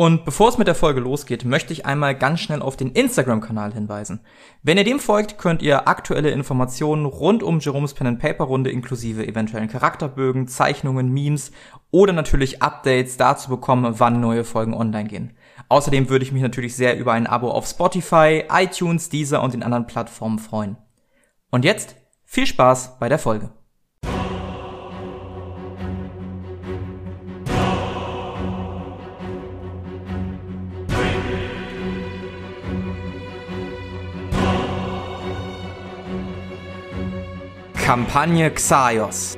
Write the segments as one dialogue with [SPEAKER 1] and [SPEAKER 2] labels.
[SPEAKER 1] Und bevor es mit der Folge losgeht, möchte ich einmal ganz schnell auf den Instagram-Kanal hinweisen. Wenn ihr dem folgt, könnt ihr aktuelle Informationen rund um Jerome's Pen and Paper Runde inklusive eventuellen Charakterbögen, Zeichnungen, Memes oder natürlich Updates dazu bekommen, wann neue Folgen online gehen. Außerdem würde ich mich natürlich sehr über ein Abo auf Spotify, iTunes, Deezer und den anderen Plattformen freuen. Und jetzt viel Spaß bei der Folge. Kampagne Xaios.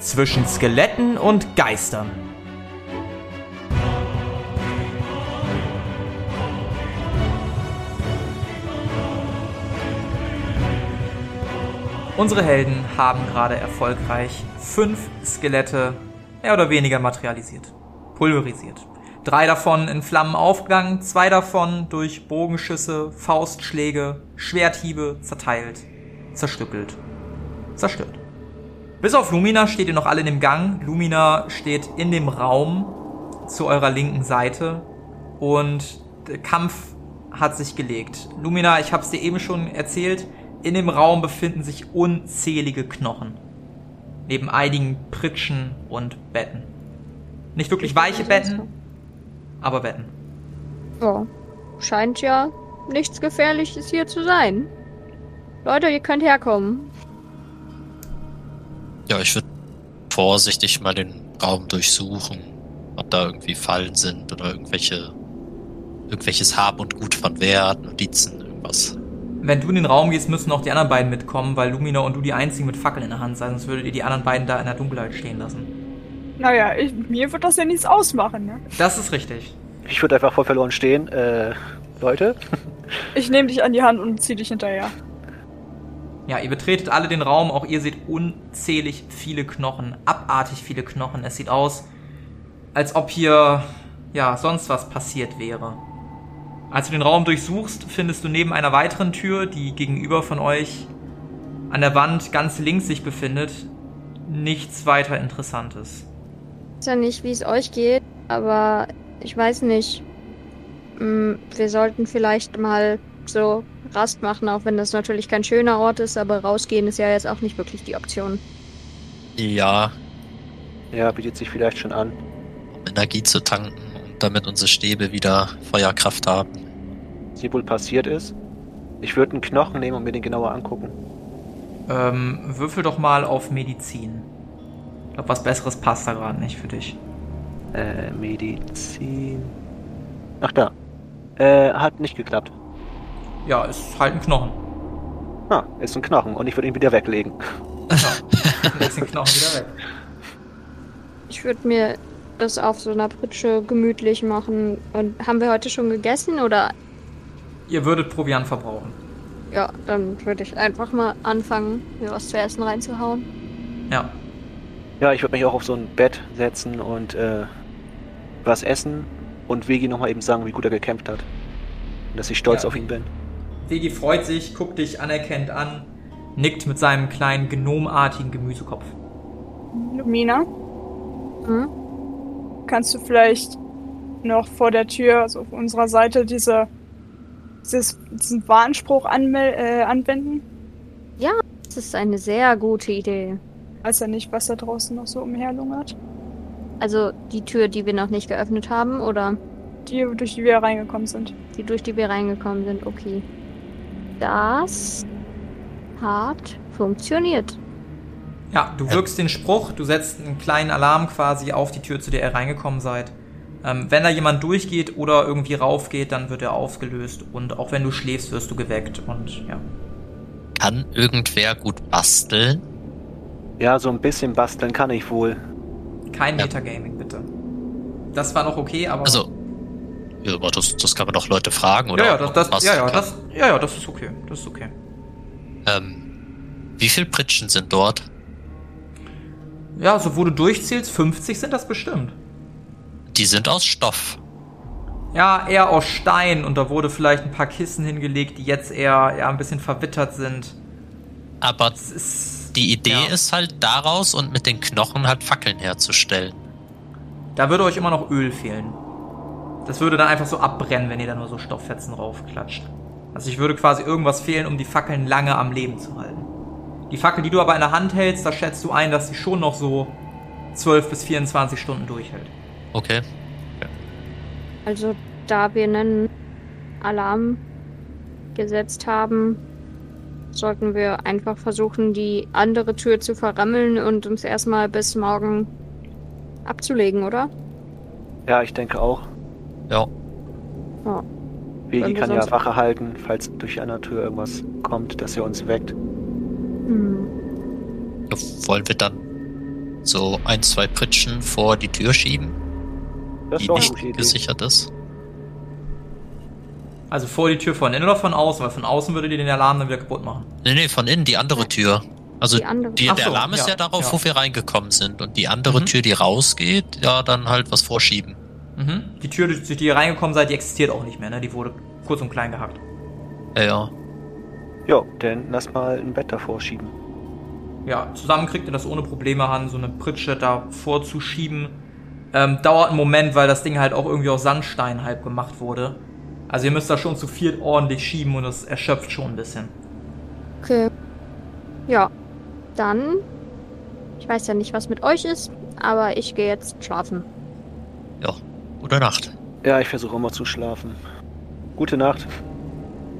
[SPEAKER 1] Zwischen Skeletten und Geistern. Unsere Helden haben gerade erfolgreich fünf Skelette mehr oder weniger materialisiert, pulverisiert. Drei davon in Flammen aufgegangen, zwei davon durch Bogenschüsse, Faustschläge, Schwerthiebe zerteilt zerstückelt, zerstört. Bis auf Lumina steht ihr noch alle in dem Gang. Lumina steht in dem Raum zu eurer linken Seite und der Kampf hat sich gelegt. Lumina, ich habe es dir eben schon erzählt, in dem Raum befinden sich unzählige Knochen. Neben einigen Pritschen und Betten. Nicht wirklich weiche Betten, aber Betten.
[SPEAKER 2] Ja, scheint ja nichts Gefährliches hier zu sein. Leute, ihr könnt herkommen.
[SPEAKER 3] Ja, ich würde vorsichtig mal den Raum durchsuchen, ob da irgendwie Fallen sind oder irgendwelche irgendwelches Hab und Gut von Wert, Notizen, irgendwas.
[SPEAKER 1] Wenn du in den Raum gehst, müssen auch die anderen beiden mitkommen, weil Lumina und du die einzigen mit Fackeln in der Hand seid, sonst würdet ihr die anderen beiden da in der Dunkelheit stehen lassen.
[SPEAKER 4] Naja, ich, mir wird das ja nichts ausmachen, ne?
[SPEAKER 1] Das ist richtig.
[SPEAKER 5] Ich würde einfach voll verloren stehen. Äh, Leute?
[SPEAKER 4] Ich nehme dich an die Hand und zieh dich hinterher.
[SPEAKER 1] Ja, ihr betretet alle den Raum, auch ihr seht unzählig viele Knochen, abartig viele Knochen. Es sieht aus, als ob hier, ja, sonst was passiert wäre. Als du den Raum durchsuchst, findest du neben einer weiteren Tür, die gegenüber von euch an der Wand ganz links sich befindet, nichts weiter Interessantes.
[SPEAKER 2] Ich weiß ja nicht, wie es euch geht, aber ich weiß nicht. Hm, wir sollten vielleicht mal so Rast machen, auch wenn das natürlich kein schöner Ort ist, aber rausgehen ist ja jetzt auch nicht wirklich die Option.
[SPEAKER 3] Ja.
[SPEAKER 5] Ja, bietet sich vielleicht schon an.
[SPEAKER 3] Um Energie zu tanken und damit unsere Stäbe wieder Feuerkraft haben.
[SPEAKER 5] Was hier wohl passiert ist? Ich würde einen Knochen nehmen und mir den genauer angucken.
[SPEAKER 1] Ähm, würfel doch mal auf Medizin. Ich glaube, was Besseres passt da gerade nicht für dich.
[SPEAKER 5] Äh, Medizin. Ach da. Äh, hat nicht geklappt.
[SPEAKER 1] Ja, ist halt ein Knochen.
[SPEAKER 5] Ah, ist ein Knochen und ich würde ihn wieder weglegen.
[SPEAKER 1] Ja, legst den Knochen wieder weg.
[SPEAKER 2] Ich würde mir das auf so einer Pritsche gemütlich machen. Und haben wir heute schon gegessen oder?
[SPEAKER 1] Ihr würdet Proviant verbrauchen.
[SPEAKER 2] Ja, dann würde ich einfach mal anfangen, mir was zu essen reinzuhauen.
[SPEAKER 1] Ja.
[SPEAKER 5] Ja, ich würde mich auch auf so ein Bett setzen und äh, was essen und Vegi nochmal eben sagen, wie gut er gekämpft hat. Und dass ich stolz
[SPEAKER 1] Ja.
[SPEAKER 5] auf ihn bin.
[SPEAKER 1] Vegi freut sich, guckt dich anerkennt an, nickt mit seinem kleinen gnomartigen Gemüsekopf.
[SPEAKER 4] Lumina,
[SPEAKER 2] Hm?
[SPEAKER 4] kannst du vielleicht noch vor der Tür, also auf unserer Seite, diese, dieses, diesen Warnspruch anmel äh, anwenden?
[SPEAKER 2] Das ist eine sehr gute Idee.
[SPEAKER 4] Weiß ja nicht, was da draußen noch so umherlungert.
[SPEAKER 2] Also die Tür, die wir noch nicht geöffnet haben, oder
[SPEAKER 4] Die, durch die wir reingekommen sind.
[SPEAKER 2] die, durch die wir reingekommen sind, okay. Das hat funktioniert.
[SPEAKER 1] Ja, du wirkst den Spruch, du setzt einen kleinen Alarm quasi auf die Tür, zu der ihr reingekommen seid. Ähm, wenn da jemand durchgeht oder irgendwie raufgeht, dann wird er aufgelöst und auch wenn du schläfst, wirst du geweckt und ja.
[SPEAKER 3] Kann irgendwer gut basteln?
[SPEAKER 5] Ja, so ein bisschen basteln kann ich wohl.
[SPEAKER 1] Kein
[SPEAKER 3] Ja.
[SPEAKER 1] Metagaming, bitte. Das war noch okay, aber.
[SPEAKER 3] Also, ja, aber das, das kann man doch Leute fragen, oder?
[SPEAKER 1] ja, ja, das,
[SPEAKER 3] man
[SPEAKER 1] das, ja, ja, das, ja, ja, das ist okay. Das ist okay.
[SPEAKER 3] Ähm, wie viel Pritschen sind dort?
[SPEAKER 1] Ja, so wo du durchzählst, 50 sind das bestimmt.
[SPEAKER 3] Die sind aus Stoff.
[SPEAKER 1] Ja, eher aus Stein und da wurde vielleicht ein paar Kissen hingelegt, die jetzt eher, eher ein bisschen verwittert sind.
[SPEAKER 3] Aber
[SPEAKER 1] ist,
[SPEAKER 3] die Idee
[SPEAKER 1] ja.
[SPEAKER 3] ist halt daraus und mit den Knochen halt Fackeln herzustellen.
[SPEAKER 1] Da würde euch immer noch Öl fehlen. Das würde dann einfach so abbrennen, wenn ihr da nur so Stofffetzen raufklatscht. Also ich würde quasi irgendwas fehlen, um die Fackeln lange am Leben zu halten. Die Fackel, die du aber in der Hand hältst, da schätzt du ein, dass sie schon noch so 12 bis 24 Stunden durchhält.
[SPEAKER 3] Okay.
[SPEAKER 2] Also, da wir einen Alarm gesetzt haben, sollten wir einfach versuchen, die andere Tür zu verrammeln und uns erstmal bis morgen abzulegen, oder?
[SPEAKER 5] Ja, ich denke auch.
[SPEAKER 3] Ja.
[SPEAKER 2] Ja. Wir
[SPEAKER 5] kann ja Wache halten, falls durch andere Tür irgendwas kommt, dass er uns weckt.
[SPEAKER 2] Hm.
[SPEAKER 3] Ja, Wollen wir dann so ein, zwei Pritschen vor die Tür schieben,
[SPEAKER 5] Das
[SPEAKER 3] die nicht gesichert ist?
[SPEAKER 1] Also vor die Tür von innen oder von außen, weil von außen würde die den Alarm dann wieder kaputt machen.
[SPEAKER 3] Nee, nee, von innen, die andere Tür. Also
[SPEAKER 2] Die andere.
[SPEAKER 3] die, der
[SPEAKER 1] so,
[SPEAKER 3] Alarm ist
[SPEAKER 1] ja,
[SPEAKER 3] ja darauf,
[SPEAKER 1] ja.
[SPEAKER 3] wo wir reingekommen sind. Und die andere
[SPEAKER 1] Mhm.
[SPEAKER 3] Tür, die rausgeht, ja, dann halt was vorschieben.
[SPEAKER 1] Mhm. Die Tür, durch die ihr reingekommen seid, die existiert auch nicht mehr, ne? Die wurde kurz und klein gehackt.
[SPEAKER 3] Ja, ja.
[SPEAKER 5] Jo, dann lass mal ein Bett davor schieben.
[SPEAKER 1] Ja, zusammen kriegt ihr das ohne Probleme an, so eine Pritsche da vorzuschieben. Ähm, dauert einen Moment, weil das Ding halt auch irgendwie aus Sandstein halb gemacht wurde. Also ihr müsst da schon zu viert ordentlich schieben und das erschöpft schon ein bisschen.
[SPEAKER 2] Okay. Ja. Dann. Ich weiß ja nicht, was mit euch ist, aber ich gehe jetzt schlafen.
[SPEAKER 3] Ja. Gute Nacht.
[SPEAKER 5] Ja, ich versuche immer zu schlafen. Gute Nacht.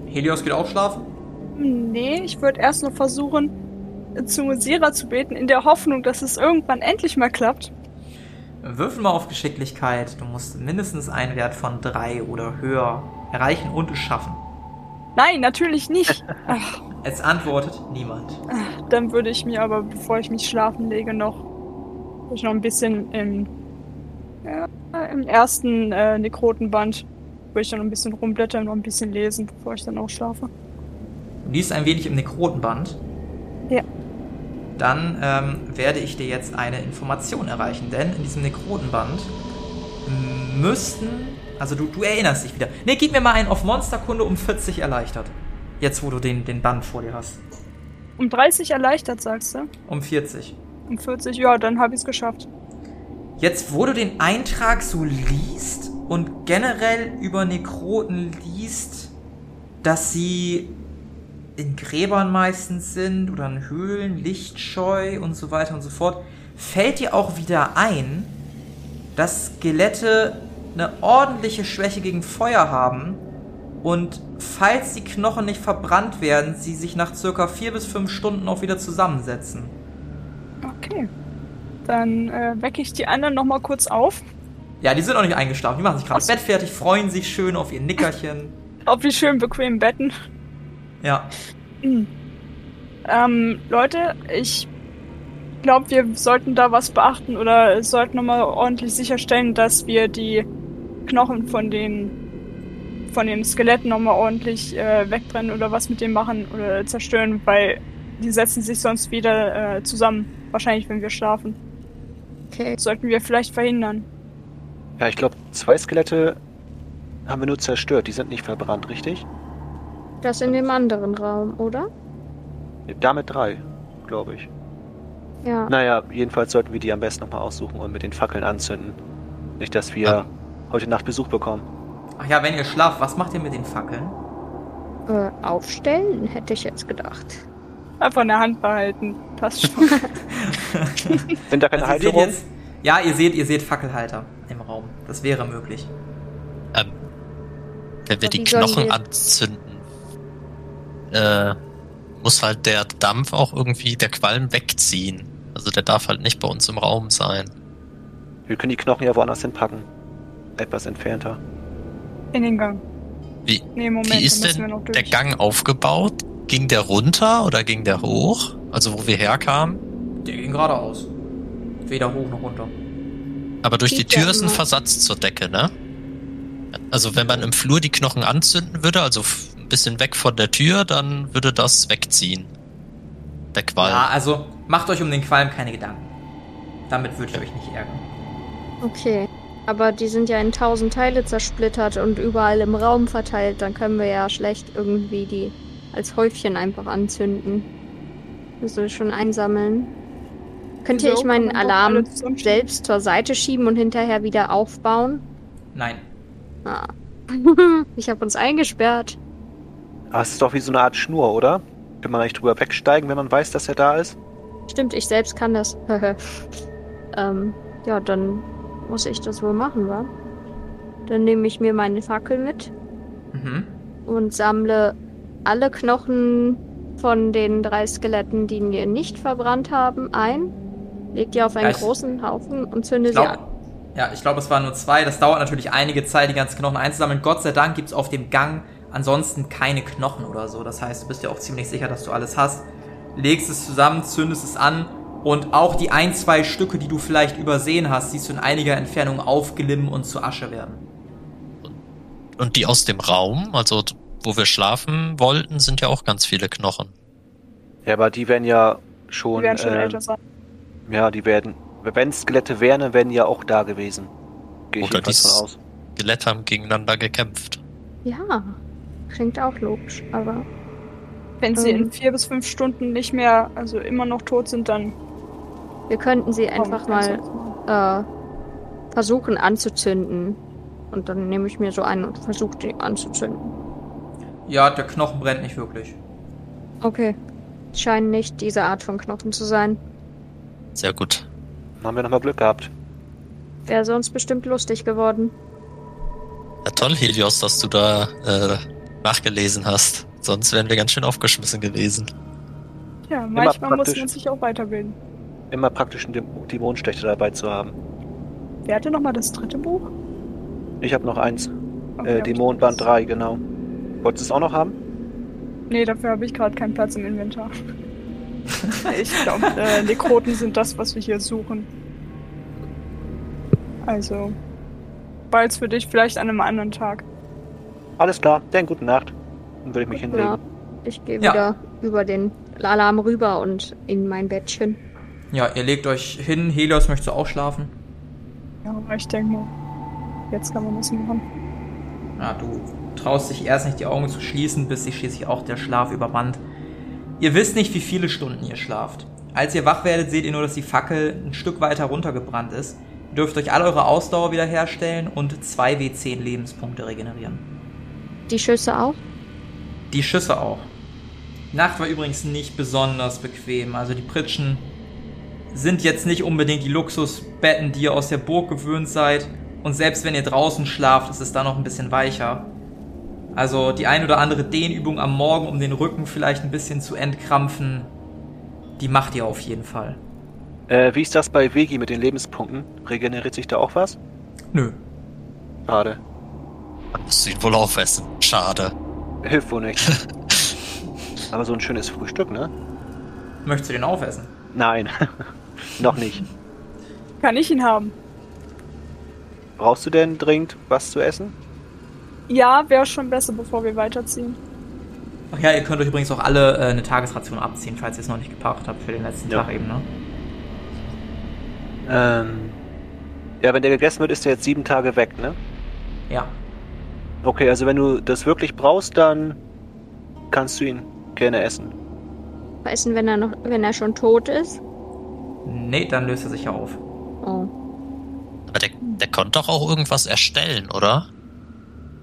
[SPEAKER 1] Helios geht auch schlafen?
[SPEAKER 4] Nee, ich würde erst noch versuchen, zu Musira zu beten, in der Hoffnung, dass es irgendwann endlich mal klappt.
[SPEAKER 1] Würfel mal auf Geschicklichkeit. Du musst mindestens einen Wert von drei oder höher erreichen und es schaffen.
[SPEAKER 4] Nein, natürlich nicht. Ach,
[SPEAKER 1] Es antwortet niemand.
[SPEAKER 4] dann würde ich mir aber, bevor ich mich schlafen lege, noch, noch ein bisschen im, ja, im ersten äh, Nekrotenband, würde ich dann noch ein bisschen rumblättern, noch ein bisschen lesen, bevor ich dann auch schlafe.
[SPEAKER 1] Du liest ein wenig im Nekrotenband.
[SPEAKER 4] Ja.
[SPEAKER 1] Dann ähm, werde ich dir jetzt eine Information erreichen, denn in diesem Nekrotenband müssten, also du, du erinnerst dich wieder. Ne, gib mir mal einen auf Monsterkunde um 40 erleichtert. Jetzt, wo du den, den Band vor dir hast.
[SPEAKER 4] Um 30 erleichtert, sagst du?
[SPEAKER 1] Um 40.
[SPEAKER 4] Um 40, ja, dann habe ich es geschafft.
[SPEAKER 1] Jetzt, wo du den Eintrag so liest und generell über Nekroten liest, dass sie in Gräbern meistens sind oder in Höhlen, lichtscheu und so weiter und so fort, fällt dir auch wieder ein, dass Skelette eine ordentliche Schwäche gegen Feuer haben und falls die Knochen nicht verbrannt werden, sie sich nach circa vier bis fünf Stunden auch wieder zusammensetzen.
[SPEAKER 4] Okay. Dann äh, wecke ich die anderen noch mal kurz auf.
[SPEAKER 1] Ja, die sind noch nicht eingeschlafen. Die machen sich gerade
[SPEAKER 4] so.
[SPEAKER 1] Bett fertig, freuen sich schön auf ihr Nickerchen.
[SPEAKER 4] Auf die schönen bequemen Betten.
[SPEAKER 1] Ja.
[SPEAKER 4] Hm. Ähm, Leute, ich glaube, wir sollten da was beachten oder sollten nochmal ordentlich sicherstellen, dass wir die Knochen von den von den Skeletten nochmal ordentlich äh, wegbrennen oder was mit denen machen oder zerstören, weil die setzen sich sonst wieder äh, zusammen. Wahrscheinlich, wenn wir schlafen.
[SPEAKER 2] Okay.
[SPEAKER 4] Sollten wir vielleicht verhindern.
[SPEAKER 5] Ja, ich glaube, zwei Skelette haben wir nur zerstört. Die sind nicht verbrannt, richtig?
[SPEAKER 2] Das in dem anderen Raum, oder?
[SPEAKER 5] Damit drei, glaube ich.
[SPEAKER 2] Ja.
[SPEAKER 5] Naja, jedenfalls sollten wir die am besten nochmal aussuchen und mit den Fackeln anzünden. Nicht, dass wir
[SPEAKER 3] Ja.
[SPEAKER 5] heute Nacht Besuch bekommen.
[SPEAKER 1] Ach ja, wenn ihr schlaft, was macht ihr mit den Fackeln?
[SPEAKER 2] Äh, aufstellen, hätte ich jetzt gedacht.
[SPEAKER 4] Einfach in der Hand behalten. Passt schon.
[SPEAKER 5] Sind da keine
[SPEAKER 1] Also ihr seht
[SPEAKER 5] Halterung?
[SPEAKER 1] jetzt, ja, ihr seht, ihr seht Fackelhalter im Raum. Das wäre möglich.
[SPEAKER 3] Ähm, wenn wir die Knochen
[SPEAKER 2] wir-
[SPEAKER 3] anzünden, äh, muss halt der Dampf auch irgendwie der Qualm wegziehen. Also der darf halt nicht bei uns im Raum sein.
[SPEAKER 5] Wir können die Knochen ja woanders hinpacken. Etwas entfernter.
[SPEAKER 4] In den Gang.
[SPEAKER 3] Wie,
[SPEAKER 4] Nee, Moment,
[SPEAKER 3] wie ist
[SPEAKER 4] da müssen wir
[SPEAKER 3] denn
[SPEAKER 4] noch durch.
[SPEAKER 3] der Gang aufgebaut? Ging der runter oder ging der hoch? Also wo wir herkamen?
[SPEAKER 1] Der ging geradeaus. Weder hoch noch runter.
[SPEAKER 3] Aber durch die
[SPEAKER 2] Sieht ja
[SPEAKER 3] Tür ist ein. Versatz zur Decke, ne? Also wenn man im Flur die Knochen anzünden würde, also ein bisschen weg von der Tür, dann würde das wegziehen. Der Qualm.
[SPEAKER 1] Ja, also macht euch um den Qualm keine Gedanken. Damit würdet ihr euch nicht ärgern.
[SPEAKER 2] Okay. Aber die sind ja in tausend Teile zersplittert und überall im Raum verteilt. Dann können wir ja schlecht irgendwie die als Häufchen einfach anzünden. Also schon einsammeln. Könnt ihr
[SPEAKER 4] Wieso?
[SPEAKER 2] ich meinen Alarm selbst zur Seite schieben und hinterher wieder aufbauen?
[SPEAKER 1] Nein.
[SPEAKER 2] Ah. ich habe uns eingesperrt.
[SPEAKER 5] Aber es ist doch wie so eine Art Schnur, oder? Kann man nicht drüber wegsteigen, wenn man weiß, dass er da ist?
[SPEAKER 2] Stimmt, ich selbst kann das. ähm, ja, dann muss ich das wohl machen, wa? Dann nehme ich mir meine Fackel mit
[SPEAKER 1] Mhm.
[SPEAKER 2] und sammle alle Knochen von den drei Skeletten, die wir nicht verbrannt haben, ein. Leg die auf einen
[SPEAKER 1] Ja, ich-
[SPEAKER 2] großen Haufen und zünde
[SPEAKER 1] Ich
[SPEAKER 2] sie
[SPEAKER 1] glaub,
[SPEAKER 2] an.
[SPEAKER 1] ja, ich glaube, es waren nur zwei. Das dauert natürlich einige Zeit, die ganzen Knochen einzusammeln. Gott sei Dank gibt's auf dem Gang ansonsten keine Knochen oder so. Das heißt, du bist ja auch ziemlich sicher, dass du alles hast. Legst es zusammen, zündest es an und auch die ein, zwei Stücke, die du vielleicht übersehen hast, siehst du in einiger Entfernung aufglimmen und zu Asche werden.
[SPEAKER 3] Und die aus dem Raum, also wo wir schlafen wollten, sind ja auch ganz viele Knochen.
[SPEAKER 5] Ja, aber die werden ja
[SPEAKER 4] Die
[SPEAKER 5] schon.
[SPEAKER 4] werden schon
[SPEAKER 5] ähm,
[SPEAKER 4] älter sein.
[SPEAKER 5] Ja, die werden. Wenn Skelette wären, wären die ja auch da gewesen. Gehe ich
[SPEAKER 3] Oder
[SPEAKER 5] von aus.
[SPEAKER 3] Skelette haben gegeneinander gekämpft.
[SPEAKER 2] Ja, klingt auch logisch, aber
[SPEAKER 4] Wenn sie
[SPEAKER 2] ähm.
[SPEAKER 4] in vier bis fünf Stunden nicht mehr, also immer noch tot sind, dann
[SPEAKER 2] wir könnten sie einfach mal äh, versuchen anzuzünden. Und dann nehme ich mir so einen und versuche die anzuzünden.
[SPEAKER 1] Ja, der Knochen brennt nicht wirklich.
[SPEAKER 2] Okay. Scheinen nicht diese Art von Knochen zu sein.
[SPEAKER 3] Sehr gut.
[SPEAKER 5] Dann haben wir nochmal Glück gehabt.
[SPEAKER 2] Wäre sonst bestimmt lustig geworden.
[SPEAKER 3] Ja, toll, Helios, dass du da äh, nachgelesen hast. Sonst wären wir ganz schön aufgeschmissen gewesen.
[SPEAKER 4] Ja, manchmal muss man sich auch weiterbilden.
[SPEAKER 5] Immer praktisch einen Däm- Dämonenstecher dabei zu haben.
[SPEAKER 4] Wer hatte nochmal das dritte Buch?
[SPEAKER 5] Ich habe noch eins.
[SPEAKER 4] Okay,
[SPEAKER 5] äh, Dämonenband
[SPEAKER 4] das-
[SPEAKER 5] 3, genau. Wolltest du es auch noch haben?
[SPEAKER 4] Nee, dafür habe ich gerade keinen Platz im Inventar. ich glaube, äh, Nekroten sind das, was wir hier suchen. Also, bald für dich, vielleicht an einem anderen Tag.
[SPEAKER 5] Alles klar, dann gute Nacht. Dann würde ich mich hinlegen.
[SPEAKER 2] Ja. Ich gehe
[SPEAKER 1] Ja.
[SPEAKER 2] wieder über den Alarm rüber und in mein Bettchen.
[SPEAKER 1] Ja, ihr legt euch hin. Helios, möchtest du auch schlafen?
[SPEAKER 4] Ja, aber ich denke mal, jetzt kann man das machen.
[SPEAKER 1] Ja, du traust dich erst nicht die Augen zu schließen, bis sich schließlich auch der Schlaf übermannt. Ihr wisst nicht, wie viele Stunden ihr schlaft. Als ihr wach werdet, seht ihr nur, dass die Fackel ein Stück weiter runtergebrannt ist. Ihr dürft euch all eure Ausdauer wiederherstellen und 2 W10 Lebenspunkte regenerieren.
[SPEAKER 2] Die Schüsse auch?
[SPEAKER 1] Die Schüsse auch. Die Nacht war übrigens nicht besonders bequem. Also die Pritschen sind jetzt nicht unbedingt die Luxusbetten, die ihr aus der Burg gewöhnt seid. Und selbst wenn ihr draußen schlaft, ist es da noch ein bisschen weicher. Also die ein oder andere Dehnübung am Morgen, um den Rücken vielleicht ein bisschen zu entkrampfen, die macht ihr auf jeden Fall.
[SPEAKER 5] Äh, wie ist das bei Vegi mit den Lebenspunkten? Regeneriert sich da auch was?
[SPEAKER 1] Nö.
[SPEAKER 5] Schade.
[SPEAKER 3] Man muss ihn wohl aufessen. Schade.
[SPEAKER 5] Hilft wohl nicht. Aber so ein schönes Frühstück, ne?
[SPEAKER 1] Möchtest du den aufessen?
[SPEAKER 5] Nein. noch nicht.
[SPEAKER 4] Kann ich ihn haben?
[SPEAKER 5] Brauchst du denn dringend was zu essen?
[SPEAKER 4] Ja, wäre schon besser, bevor wir weiterziehen.
[SPEAKER 1] Ach ja, ihr könnt euch übrigens auch alle äh, eine Tagesration abziehen, falls ihr es noch nicht gebracht habt für den letzten
[SPEAKER 5] Ja.
[SPEAKER 1] Tag eben, ne?
[SPEAKER 5] Ähm. Ja, wenn der gegessen wird, ist der jetzt sieben Tage weg, ne?
[SPEAKER 1] Ja.
[SPEAKER 5] Okay, also wenn du das wirklich brauchst, dann kannst du ihn gerne essen.
[SPEAKER 2] Essen, wenn er noch, wenn er schon tot ist?
[SPEAKER 1] Nee, dann löst er sich ja auf.
[SPEAKER 2] Oh.
[SPEAKER 3] Aber der, der konnte doch auch irgendwas erstellen, oder?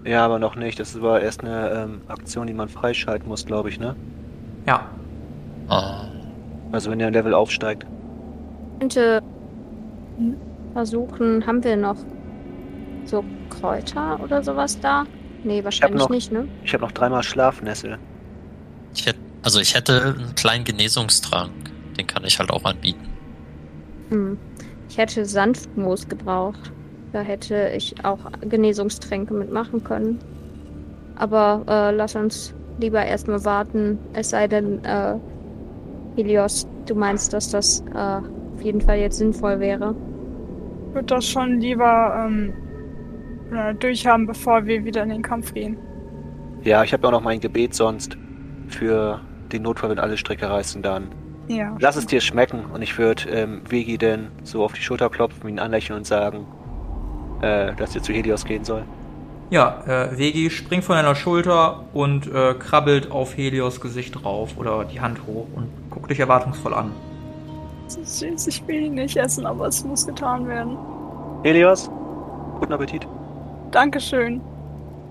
[SPEAKER 5] Ja, aber noch nicht. Das war erst eine ähm, Aktion, die man freischalten muss, glaube ich, ne?
[SPEAKER 1] Ja.
[SPEAKER 3] Ah.
[SPEAKER 5] Also wenn der Level aufsteigt.
[SPEAKER 2] könnte versuchen, haben wir noch so Kräuter oder sowas da? Nee, wahrscheinlich
[SPEAKER 5] noch-
[SPEAKER 2] nicht, ne?
[SPEAKER 5] Ich habe noch dreimal Schlafnessel.
[SPEAKER 3] Ich hätte, also ich hätte einen kleinen Genesungstrank. Den kann ich halt auch anbieten.
[SPEAKER 2] Hm. Ich hätte Sanftmoos gebraucht. Da hätte ich auch Genesungstränke mitmachen können. Aber äh, lass uns lieber erstmal warten. Es sei denn, äh, Helios, du meinst, dass das äh, auf jeden Fall jetzt sinnvoll wäre.
[SPEAKER 4] Ich würde das schon lieber ähm, äh, durchhaben, bevor wir wieder in den Kampf gehen.
[SPEAKER 5] Ja, ich habe ja auch noch mein Gebet sonst für den Notfall, wenn alle Stricke reißen, dann.
[SPEAKER 4] Ja.
[SPEAKER 5] Lass es dir schmecken und ich würde ähm, Vegi denn so auf die Schulter klopfen, ihn anlächeln und sagen, äh, dass er zu Helios gehen soll.
[SPEAKER 1] Ja, äh, Vegi springt von deiner Schulter und äh, krabbelt auf Helios Gesicht drauf oder die Hand hoch und guckt dich erwartungsvoll an.
[SPEAKER 4] Das ist süß, ich will ihn nicht essen, aber es muss getan werden.
[SPEAKER 5] Helios, guten Appetit.
[SPEAKER 4] Dankeschön.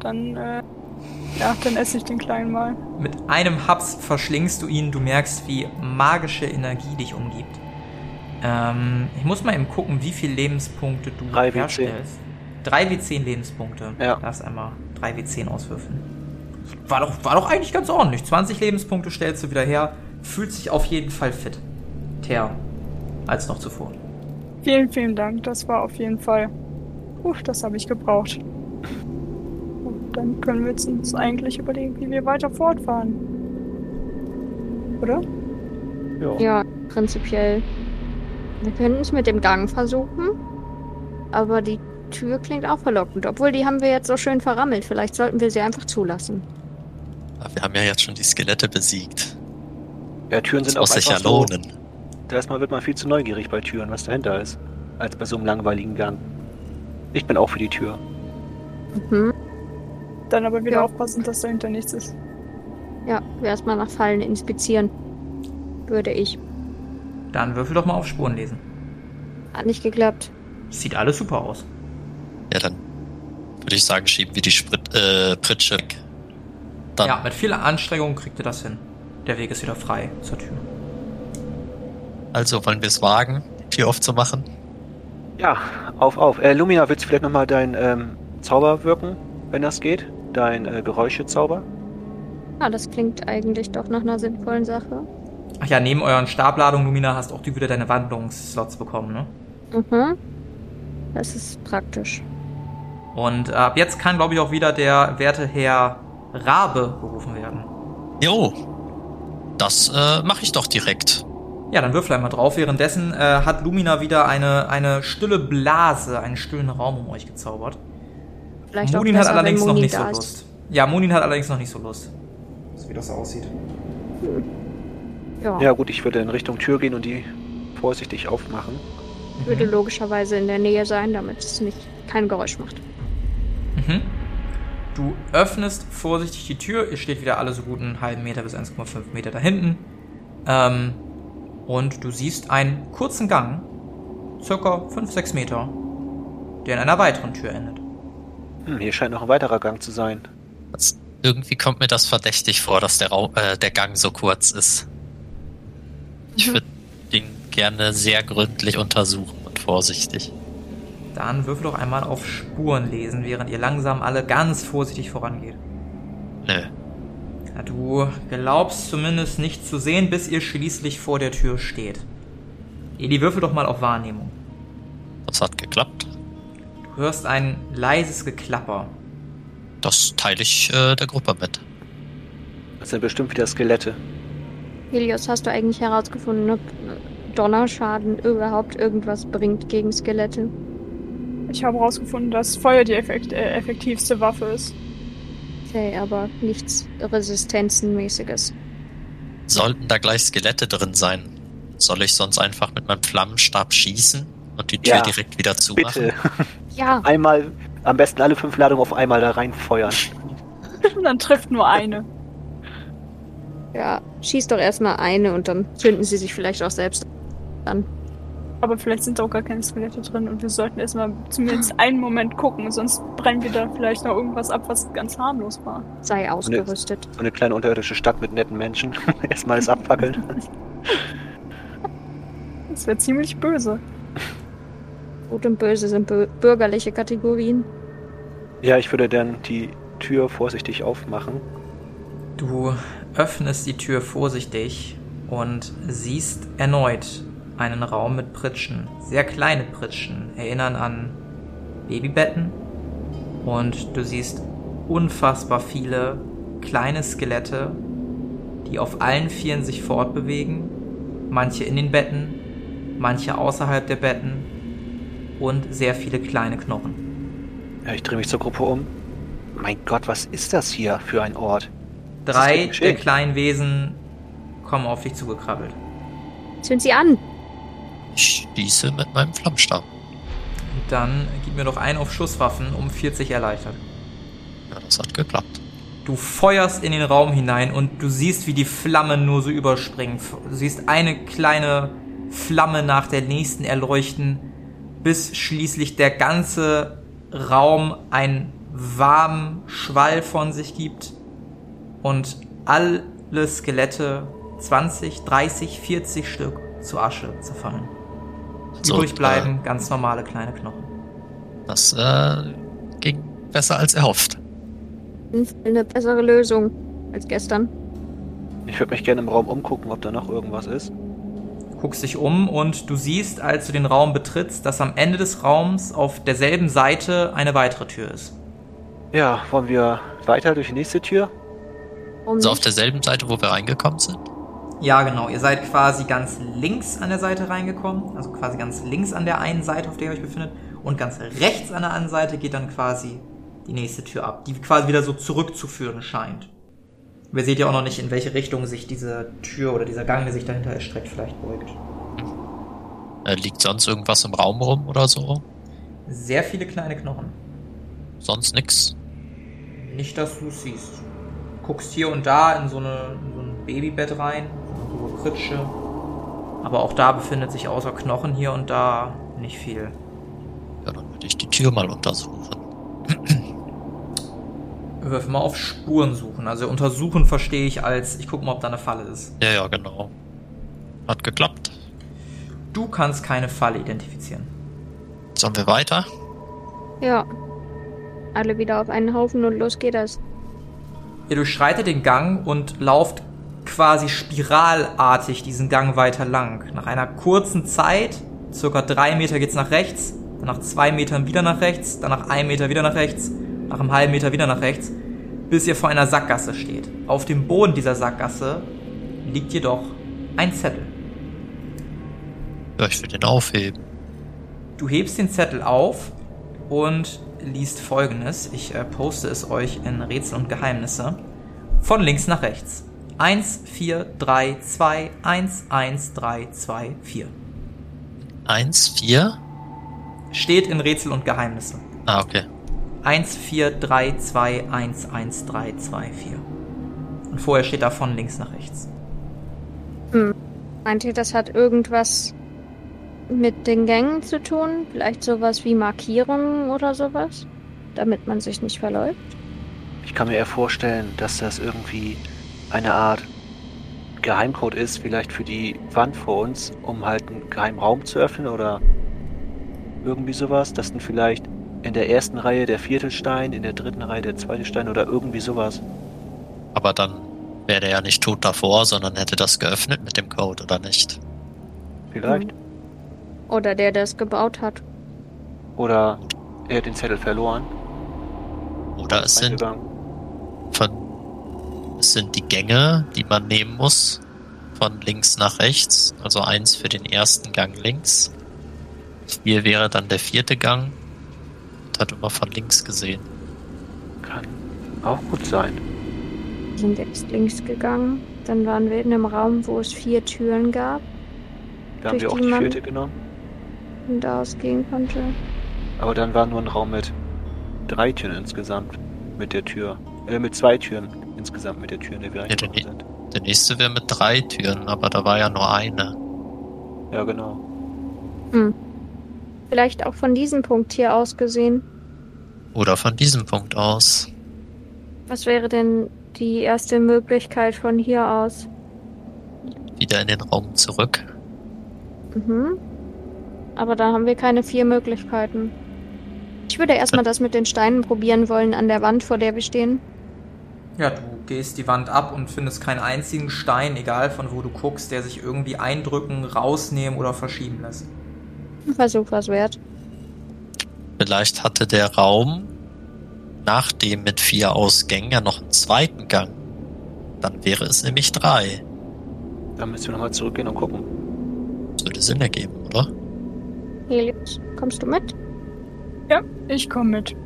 [SPEAKER 4] Dann, äh, ja, dann esse ich den Kleinen mal.
[SPEAKER 1] Mit einem Haps verschlingst du ihn, du merkst, wie magische Energie dich umgibt. Ähm, ich muss mal eben gucken, wie viele Lebenspunkte du
[SPEAKER 5] Drei wie
[SPEAKER 1] herstellst. 3 wie 10 Lebenspunkte.
[SPEAKER 5] Ja.
[SPEAKER 1] Darfst einmal 3 wie 10 auswürfeln. War doch, war doch eigentlich ganz ordentlich. 20 Lebenspunkte stellst du wieder her. Fühlt sich auf jeden Fall fit. Ter. Als noch zuvor.
[SPEAKER 4] Vielen, vielen Dank. Das war auf jeden Fall. Uff, das habe ich gebraucht. Und dann können wir jetzt uns eigentlich überlegen, wie wir weiter fortfahren. Oder?
[SPEAKER 5] Ja.
[SPEAKER 2] Ja, prinzipiell. Wir können es mit dem Gang versuchen. Aber die Tür klingt auch verlockend. Obwohl, die haben wir jetzt so schön verrammelt. Vielleicht sollten wir sie einfach zulassen.
[SPEAKER 3] Aber wir haben ja jetzt schon die Skelette besiegt.
[SPEAKER 5] ja, Türen
[SPEAKER 3] Das
[SPEAKER 5] sind
[SPEAKER 3] muss
[SPEAKER 5] auch
[SPEAKER 3] sich ja
[SPEAKER 5] einfach so.
[SPEAKER 3] lohnen.
[SPEAKER 5] Erstmal wird man viel zu neugierig bei Türen, was dahinter ist, als bei so einem langweiligen Gang. Ich bin auch für die Tür.
[SPEAKER 2] Mhm.
[SPEAKER 4] Dann aber wieder
[SPEAKER 2] Ja.
[SPEAKER 4] aufpassen, dass dahinter nichts ist.
[SPEAKER 2] Ja, erstmal nach Fallen inspizieren. Würde ich.
[SPEAKER 1] Dann würfel doch mal auf Spuren lesen.
[SPEAKER 2] Hat nicht geklappt.
[SPEAKER 1] Sieht alles super aus.
[SPEAKER 3] Ja, dann würde ich sagen, schieben wir die Sprit äh, Pritsche weg. Dann
[SPEAKER 1] Ja, mit viel Anstrengung kriegt ihr das hin. Der Weg ist wieder frei zur Tür.
[SPEAKER 3] Also wollen wir es wagen, die Tür aufzumachen?
[SPEAKER 5] Ja, auf, auf. Äh, Lumina, willst du vielleicht nochmal dein ähm, Zauber wirken, wenn das geht? Dein äh, Geräuschezauber?
[SPEAKER 2] Ah, das klingt eigentlich doch nach einer sinnvollen Sache.
[SPEAKER 1] Ach ja, neben euren Stabladungen, Lumina, hast auch du wieder deine Wandlungsslots bekommen, ne?
[SPEAKER 2] Mhm. Das ist praktisch.
[SPEAKER 1] Und äh, ab jetzt kann, glaube ich, auch wieder der werte Herr Rabe berufen werden.
[SPEAKER 3] Jo, das äh, mache ich doch direkt.
[SPEAKER 1] Ja, dann würfel einmal drauf. Währenddessen äh, hat Lumina wieder eine, eine stille Blase, einen stillen Raum um euch gezaubert.
[SPEAKER 2] Vielleicht
[SPEAKER 1] Munin
[SPEAKER 2] auch
[SPEAKER 1] hat
[SPEAKER 2] besser,
[SPEAKER 1] allerdings
[SPEAKER 2] wenn
[SPEAKER 1] noch nicht so
[SPEAKER 2] ist.
[SPEAKER 1] Lust. Ja, Munin hat allerdings noch nicht so Lust. Wie das aussieht.
[SPEAKER 2] Ja,
[SPEAKER 5] Ja gut, ich würde in Richtung Tür gehen und die vorsichtig aufmachen.
[SPEAKER 2] würde logischerweise in der Nähe sein, damit es nicht kein Geräusch macht.
[SPEAKER 1] Mhm. Du öffnest vorsichtig die Tür. Ihr steht wieder alle so gut einen halben Meter bis 1,5 Meter da hinten. Ähm, und du siehst einen kurzen Gang, circa 5, 6 Meter, der in einer weiteren Tür endet.
[SPEAKER 5] Hm, hier scheint noch ein weiterer Gang zu sein.
[SPEAKER 3] Das, irgendwie kommt mir das verdächtig vor, dass der, äh, der Gang so kurz ist. Ich würde den gerne sehr gründlich untersuchen und vorsichtig.
[SPEAKER 1] Dann würfel doch einmal auf Spuren lesen, während ihr langsam alle ganz vorsichtig vorangeht.
[SPEAKER 3] Nö.
[SPEAKER 1] Ja, du glaubst zumindest nicht zu sehen, bis ihr schließlich vor der Tür steht. Eli, würfel doch mal auf Wahrnehmung.
[SPEAKER 3] Das hat geklappt.
[SPEAKER 1] Du hörst ein leises Geklapper.
[SPEAKER 3] Das teile ich äh, der Gruppe mit.
[SPEAKER 5] Das sind bestimmt wieder Skelette.
[SPEAKER 2] Helios, hast du eigentlich herausgefunden, ob Donnerschaden überhaupt irgendwas bringt gegen Skelette?
[SPEAKER 4] Ich habe herausgefunden, dass Feuer die effekt äh, effektivste Waffe ist.
[SPEAKER 2] Okay, aber nichts Resistenzenmäßiges.
[SPEAKER 3] Sollten da gleich Skelette drin sein, soll ich sonst einfach mit meinem Flammenstab schießen und die Tür
[SPEAKER 5] Ja,
[SPEAKER 3] direkt wieder zumachen?
[SPEAKER 5] Bitte.
[SPEAKER 2] Ja,
[SPEAKER 5] Einmal, am besten alle fünf Ladungen auf einmal da reinfeuern.
[SPEAKER 4] Und dann trifft nur eine.
[SPEAKER 2] Ja, schieß doch erstmal eine und dann zünden sie sich vielleicht auch selbst an.
[SPEAKER 4] Aber vielleicht sind da auch gar keine Skelette drin und wir sollten erstmal zumindest einen Moment gucken, sonst brennen wir da vielleicht noch irgendwas ab, was ganz harmlos war.
[SPEAKER 2] Sei ausgerüstet.
[SPEAKER 5] So eine kleine unterirdische Stadt mit netten Menschen. Erstmal alles abfackeln.
[SPEAKER 4] Das wäre ziemlich böse.
[SPEAKER 2] Gut und böse sind bürgerliche Kategorien.
[SPEAKER 5] Ja, ich würde dann die Tür vorsichtig aufmachen.
[SPEAKER 1] Du öffnest die Tür vorsichtig und siehst erneut einen Raum mit Pritschen. Sehr kleine Pritschen, erinnern an Babybetten. Und du siehst unfassbar viele kleine Skelette, die auf allen Vieren sich fortbewegen. Manche in den Betten, manche außerhalb der Betten und sehr viele kleine Knochen.
[SPEAKER 5] Ja, ich drehe mich zur Gruppe um. Mein Gott, was ist das hier für ein Ort?
[SPEAKER 1] Drei der kleinen Wesen kommen auf dich zugekrabbelt.
[SPEAKER 2] Zünd sie an!
[SPEAKER 3] Ich schieße mit meinem Flammenstab.
[SPEAKER 1] Dann gib mir doch einen auf Schusswaffen um 40 erleichtert.
[SPEAKER 3] Ja, das hat geklappt.
[SPEAKER 1] Du feuerst in den Raum hinein und du siehst, wie die Flammen nur so überspringen. Du siehst eine kleine Flamme nach der nächsten erleuchten, bis schließlich der ganze Raum ein warmen Schwall von sich gibt und alle Skelette 20, 30, 40 Stück zu Asche zerfallen.
[SPEAKER 3] So,
[SPEAKER 1] Übrig bleiben ganz normale kleine Knochen.
[SPEAKER 3] Das äh, ging besser als erhofft.
[SPEAKER 2] Eine bessere Lösung als gestern.
[SPEAKER 5] Ich würde mich gerne im Raum umgucken, ob da noch irgendwas ist.
[SPEAKER 1] guckst dich um und du siehst, als du den Raum betrittst, dass am Ende des Raums auf derselben Seite eine weitere Tür ist.
[SPEAKER 5] Ja, wollen wir weiter durch die nächste Tür?
[SPEAKER 2] Um
[SPEAKER 3] Also auf derselben Seite, wo wir reingekommen sind.
[SPEAKER 1] Ja, genau. Ihr seid quasi ganz links an der Seite reingekommen. Also quasi ganz links an der einen Seite, auf der ihr euch befindet. Und ganz rechts an der anderen Seite geht dann quasi die nächste Tür ab, die quasi wieder so zurückzuführen scheint. Wir seht ja auch noch nicht, in welche Richtung sich diese Tür oder dieser Gang, der sich dahinter erstreckt, vielleicht beugt.
[SPEAKER 3] Äh, liegt sonst irgendwas im Raum rum oder so?
[SPEAKER 1] Sehr viele kleine Knochen.
[SPEAKER 3] Sonst nix.
[SPEAKER 1] Nicht, dass du es siehst. Guckst hier und da in so, eine, in so ein Babybett rein, so eine Pritsche. Aber auch da befindet sich außer Knochen hier und da nicht viel.
[SPEAKER 3] Ja, dann würde ich die Tür mal untersuchen.
[SPEAKER 1] Wirf mal auf Spuren suchen. Also untersuchen verstehe ich als, ich gucke mal, ob da eine Falle ist.
[SPEAKER 3] Ja, ja, genau. Hat geklappt.
[SPEAKER 1] Du kannst keine Falle identifizieren.
[SPEAKER 3] Sollen wir weiter?
[SPEAKER 2] Ja. Alle wieder auf einen Haufen und los geht das.
[SPEAKER 1] Ihr durchschreitet den Gang und lauft quasi spiralartig diesen Gang weiter lang. Nach einer kurzen Zeit, circa drei Meter geht's nach rechts, dann nach zwei Metern wieder nach rechts, dann nach einem Meter wieder nach rechts, nach einem halben Meter wieder nach rechts, bis ihr vor einer Sackgasse steht. Auf dem Boden dieser Sackgasse liegt jedoch ein Zettel.
[SPEAKER 3] Ja, ich will den aufheben.
[SPEAKER 1] Du hebst den Zettel auf und liest folgendes. Ich äh, poste es euch in Rätsel und Geheimnisse. Von links nach rechts. 1, 4, 3, 2, 1, 1, 3, 2, 4.
[SPEAKER 3] Eins, vier.
[SPEAKER 1] Steht in Rätsel und Geheimnisse.
[SPEAKER 3] Ah, okay.
[SPEAKER 1] 1, 4, 3, 2, 1, 1, 3, 2, 4. Und vorher steht da von links nach rechts.
[SPEAKER 2] Meint ihr, das hat irgendwas mit den Gängen zu tun? Vielleicht sowas wie Markierungen oder sowas? Damit man sich nicht verläuft?
[SPEAKER 5] Ich kann mir eher vorstellen, dass das irgendwie eine Art Geheimcode ist, vielleicht für die Wand vor uns, um halt einen geheimen Raum zu öffnen oder irgendwie sowas. Das sind vielleicht in der ersten Reihe der vierte Stein, in der dritten Reihe der zweite Stein oder irgendwie sowas.
[SPEAKER 3] Aber dann wäre der ja nicht tot davor, sondern hätte das geöffnet mit dem Code, oder nicht?
[SPEAKER 5] Vielleicht.
[SPEAKER 2] Oder der, der es gebaut hat.
[SPEAKER 5] Oder er hat den Zettel verloren.
[SPEAKER 3] Oder es sind von es sind die Gänge, die man nehmen muss, von links nach rechts. Also eins für den ersten Gang links. Hier wäre dann der vierte Gang. Und hat immer von links gesehen.
[SPEAKER 5] Kann auch gut sein.
[SPEAKER 2] Wir sind jetzt links gegangen. Dann waren wir in einem Raum, wo es vier Türen gab
[SPEAKER 5] Da haben wir auch
[SPEAKER 2] die
[SPEAKER 5] vierte genommen.
[SPEAKER 2] Und da ausgehen konnte.
[SPEAKER 5] Aber dann war nur ein Raum mit drei Türen insgesamt mit der Tür. Äh, mit zwei Türen insgesamt mit der Tür, in der wir
[SPEAKER 3] Ja,
[SPEAKER 5] reingekommen
[SPEAKER 3] den-
[SPEAKER 5] sind.
[SPEAKER 3] Der nächste wäre mit drei Türen, aber da war ja nur eine.
[SPEAKER 5] Ja, genau.
[SPEAKER 2] Vielleicht auch von diesem Punkt hier aus gesehen.
[SPEAKER 3] Oder von diesem Punkt aus.
[SPEAKER 2] Was wäre denn die erste Möglichkeit von hier aus?
[SPEAKER 3] Wieder in den Raum zurück.
[SPEAKER 2] Mhm. Aber da haben wir keine vier Möglichkeiten. Ich würde erstmal das mit den Steinen probieren wollen an der Wand, vor der wir stehen.
[SPEAKER 1] Ja, du gehst die Wand ab und findest keinen einzigen Stein, egal von wo du guckst, der sich irgendwie eindrücken, rausnehmen oder verschieben lässt.
[SPEAKER 2] Ein Versuch was wert.
[SPEAKER 3] Vielleicht hatte der Raum nach dem mit vier Ausgängen ja noch einen zweiten Gang. Dann wäre es nämlich drei.
[SPEAKER 5] Dann müssen wir nochmal zurückgehen und gucken.
[SPEAKER 3] Das würde Sinn ergeben, oder?
[SPEAKER 2] Helios, kommst du mit?
[SPEAKER 4] Ja, ich komme mit.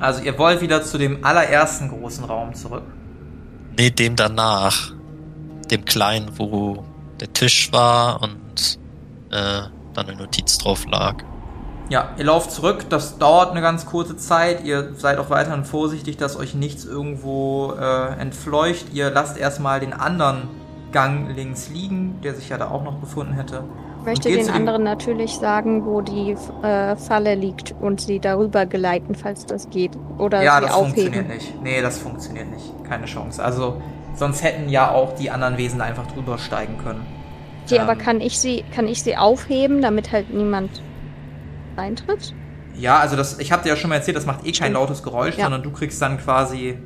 [SPEAKER 1] Also ihr wollt wieder zu dem allerersten großen Raum zurück.
[SPEAKER 3] Nee, dem danach. Dem kleinen, wo der Tisch war und äh, dann eine Notiz drauf lag.
[SPEAKER 1] Ja, ihr lauft zurück, das dauert eine ganz kurze Zeit. Ihr seid auch weiterhin vorsichtig, dass euch nichts irgendwo äh, entfleucht. Ihr lasst erstmal den anderen Gang links liegen, der sich ja da auch noch befunden hätte.
[SPEAKER 2] Möchte den anderen natürlich sagen, wo die äh, Falle liegt und sie darüber geleiten, falls das geht. Oder
[SPEAKER 1] ja,
[SPEAKER 2] sie
[SPEAKER 1] das
[SPEAKER 2] aufheben.
[SPEAKER 1] funktioniert nicht. Nee, das funktioniert nicht. Keine Chance. Also, sonst hätten ja auch die anderen Wesen einfach drüber steigen können.
[SPEAKER 2] Okay, aber
[SPEAKER 1] Ähm,
[SPEAKER 2] kann ich sie, kann ich sie aufheben, damit halt niemand reintritt?
[SPEAKER 1] Ja, also das, ich habe dir ja schon mal erzählt, das macht eh kein lautes Geräusch,
[SPEAKER 2] Ja.
[SPEAKER 1] sondern du kriegst dann quasi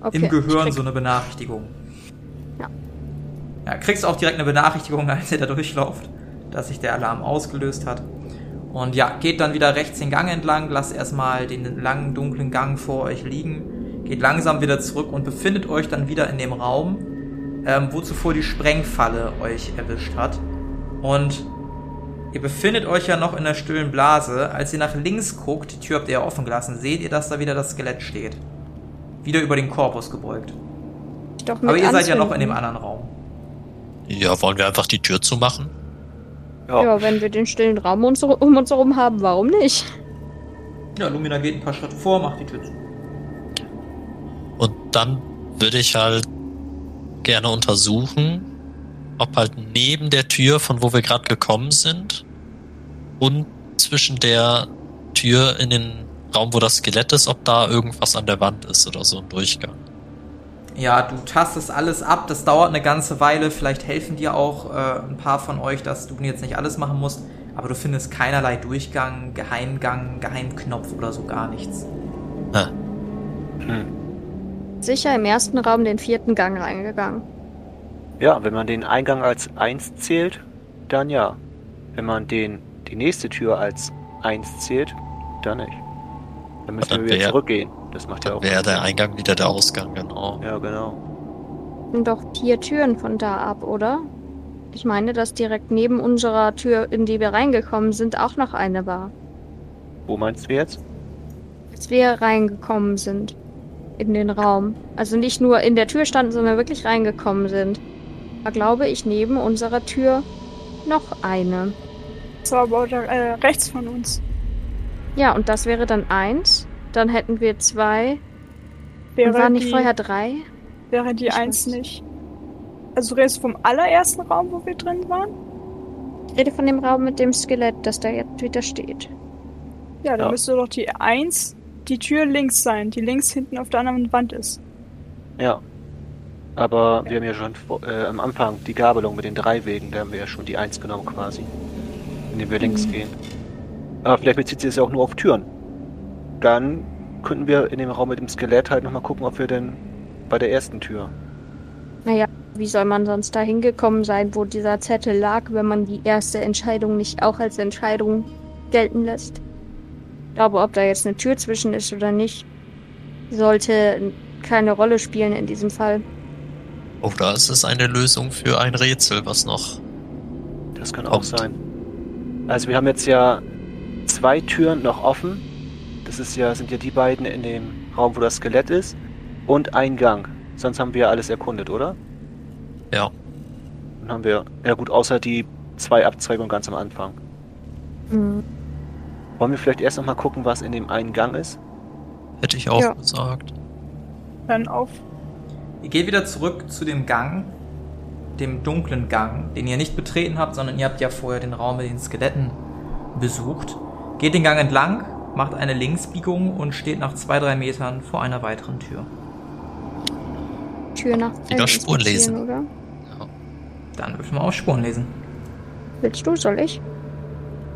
[SPEAKER 2] Okay.
[SPEAKER 1] im Gehirn so eine Benachrichtigung.
[SPEAKER 2] Ja.
[SPEAKER 1] Ja, kriegst auch direkt eine Benachrichtigung, als ihr da durchlauft, dass sich der Alarm ausgelöst hat. Und ja, geht dann wieder rechts den Gang entlang, lasst erstmal den langen, dunklen Gang vor euch liegen, geht langsam wieder zurück und befindet euch dann wieder in dem Raum, ähm, wo zuvor die Sprengfalle euch erwischt hat. Und ihr befindet euch ja noch in der stillen Blase. Als ihr nach links guckt, die Tür habt ihr ja offen gelassen, seht ihr, dass da wieder das Skelett steht. Wieder über den Korpus gebeugt. Aber ihr seid ja noch in
[SPEAKER 2] anzünden.
[SPEAKER 1] dem anderen Raum.
[SPEAKER 3] Ja, wollen wir einfach die Tür zumachen?
[SPEAKER 5] Ja,
[SPEAKER 2] Ja, wenn wir den stillen Raum uns, um uns herum haben, warum nicht?
[SPEAKER 1] Ja, Lumina geht ein paar Schritte vor, macht die Tür zu.
[SPEAKER 3] Und dann würde ich halt gerne untersuchen, ob halt neben der Tür, von wo wir gerade gekommen sind, und zwischen der Tür in den Raum, wo das Skelett ist, ob da irgendwas an der Wand ist oder so ein Durchgang.
[SPEAKER 1] Ja, du tastest alles ab, das dauert eine ganze Weile, vielleicht helfen dir auch äh, ein paar von euch, dass du jetzt nicht alles machen musst, aber du findest keinerlei Durchgang, Geheimgang, Geheimknopf oder so gar nichts.
[SPEAKER 3] Ah,
[SPEAKER 5] hm.
[SPEAKER 2] Sicher im ersten Raum den vierten Gang reingegangen.
[SPEAKER 5] ja, wenn man den Eingang als 1 zählt, dann ja. Wenn man den, die nächste Tür als 1 zählt, dann nicht. Dann müssen
[SPEAKER 3] Dann
[SPEAKER 5] wir wieder zurückgehen. Das macht ja auch
[SPEAKER 3] wäre der. Eingang wieder der Ausgang, genau.
[SPEAKER 5] Ja, genau.
[SPEAKER 2] Sind doch vier Türen von da ab, oder? Ich meine, dass direkt neben unserer Tür, in die wir reingekommen sind, auch noch eine war.
[SPEAKER 5] Wo meinst du jetzt?
[SPEAKER 2] Als wir reingekommen sind in den Raum. Also nicht nur in der Tür standen, sondern wirklich reingekommen sind. Da glaube ich neben unserer Tür noch eine.
[SPEAKER 4] Das war aber da, äh, rechts von uns.
[SPEAKER 2] Ja, und das wäre dann eins. Dann hätten wir zwei.
[SPEAKER 4] Wäre
[SPEAKER 2] und waren nicht
[SPEAKER 4] die,
[SPEAKER 2] vorher drei?
[SPEAKER 4] wäre die
[SPEAKER 2] Ich
[SPEAKER 4] eins
[SPEAKER 2] weiß.
[SPEAKER 4] nicht. Also du redest vom allerersten Raum, wo wir drin waren?
[SPEAKER 2] Ich rede von dem Raum mit dem Skelett, das da jetzt wieder steht.
[SPEAKER 4] Ja, dann
[SPEAKER 5] Ja.
[SPEAKER 4] müsste doch die eins die Tür links sein, die links hinten auf der anderen Wand ist.
[SPEAKER 5] Ja. Aber wir haben ja schon vor- äh, am Anfang die Gabelung mit den drei Wegen, da haben wir ja schon die 1 genommen quasi. Indem wir links
[SPEAKER 2] Mhm.
[SPEAKER 5] gehen. Aber vielleicht bezieht sich das ja auch nur auf Türen. Dann könnten wir in dem Raum mit dem Skelett halt nochmal gucken, ob wir denn bei der ersten Tür.
[SPEAKER 2] Naja, wie soll man sonst da hingekommen sein, wo dieser Zettel lag, wenn man die erste Entscheidung nicht auch als Entscheidung gelten lässt? Ich glaube, ob da jetzt eine Tür zwischen ist oder nicht, sollte keine Rolle spielen in diesem Fall.
[SPEAKER 3] Oder es ist eine Lösung für ein Rätsel, was noch.
[SPEAKER 5] Das kann auch
[SPEAKER 3] Kommt.
[SPEAKER 5] sein. Also wir haben jetzt ja zwei Türen noch offen. Das ist ja, sind ja die beiden in dem Raum, wo das Skelett ist. Und ein Gang. Sonst haben wir alles erkundet, oder?
[SPEAKER 3] Ja.
[SPEAKER 5] Dann haben wir, ja gut, außer die zwei Abzweigungen ganz am Anfang.
[SPEAKER 2] Hm.
[SPEAKER 5] Wollen wir vielleicht erst noch mal gucken, was in dem einen Gang ist?
[SPEAKER 3] Hätte ich auch
[SPEAKER 2] Ja.
[SPEAKER 3] gesagt.
[SPEAKER 4] Dann auf.
[SPEAKER 1] Ihr geht wieder zurück zu dem Gang, dem dunklen Gang, den ihr nicht betreten habt, sondern ihr habt ja vorher den Raum mit den Skeletten besucht. Geht den Gang entlang, macht eine Linksbiegung und steht nach zwei, drei Metern vor einer weiteren Tür.
[SPEAKER 2] Tür nach
[SPEAKER 3] Wieder Spuren lesen.
[SPEAKER 2] Oder?
[SPEAKER 1] Dann würfeln wir auf Spuren lesen.
[SPEAKER 2] Willst du? Soll ich?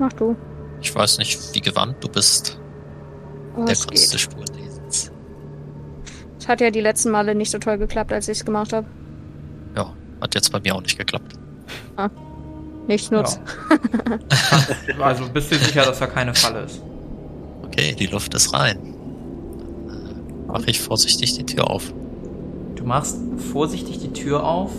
[SPEAKER 2] Mach du.
[SPEAKER 3] Ich weiß nicht, wie gewandt du bist.
[SPEAKER 2] Oh,
[SPEAKER 3] der Kunst des. Spurenlesens.
[SPEAKER 2] Es hat ja die letzten Male nicht so toll geklappt, als ich es gemacht habe.
[SPEAKER 3] Ja, hat jetzt bei mir auch nicht geklappt.
[SPEAKER 2] Nichts nutzt.
[SPEAKER 1] Ja. also bist du sicher, dass da keine Falle ist?
[SPEAKER 3] Okay, die Luft ist rein. Mache ich vorsichtig die Tür auf.
[SPEAKER 1] Du machst vorsichtig die Tür auf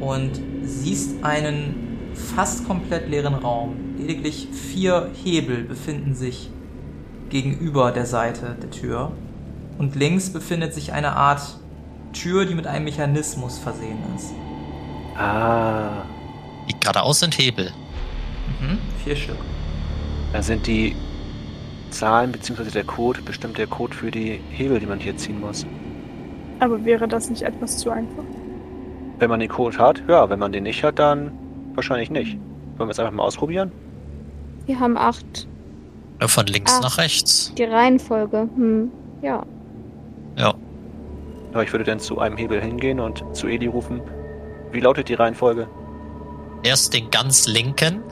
[SPEAKER 1] und siehst einen fast komplett leeren Raum. Lediglich vier Hebel befinden sich gegenüber der Seite der Tür. Und links befindet sich eine Art Tür, die mit einem Mechanismus versehen ist.
[SPEAKER 5] Ah,
[SPEAKER 3] Die geradeaus sind Hebel.
[SPEAKER 1] Mhm, vier Stück.
[SPEAKER 5] da sind die Zahlen bzw. der Code bestimmt der Code für die Hebel, die man hier ziehen muss.
[SPEAKER 4] Aber wäre das nicht etwas zu einfach?
[SPEAKER 5] Wenn man den Code hat, ja, wenn man den nicht hat, dann wahrscheinlich nicht. Wollen wir es einfach mal ausprobieren?
[SPEAKER 2] Wir haben acht.
[SPEAKER 3] Äh, Von links
[SPEAKER 2] Ah.
[SPEAKER 3] nach rechts.
[SPEAKER 2] Die Reihenfolge. Hm. Ja.
[SPEAKER 3] Ja.
[SPEAKER 5] Aber ich würde dann zu einem Hebel hingehen und zu Eli rufen. Wie lautet die Reihenfolge?
[SPEAKER 3] Erst den ganz linken.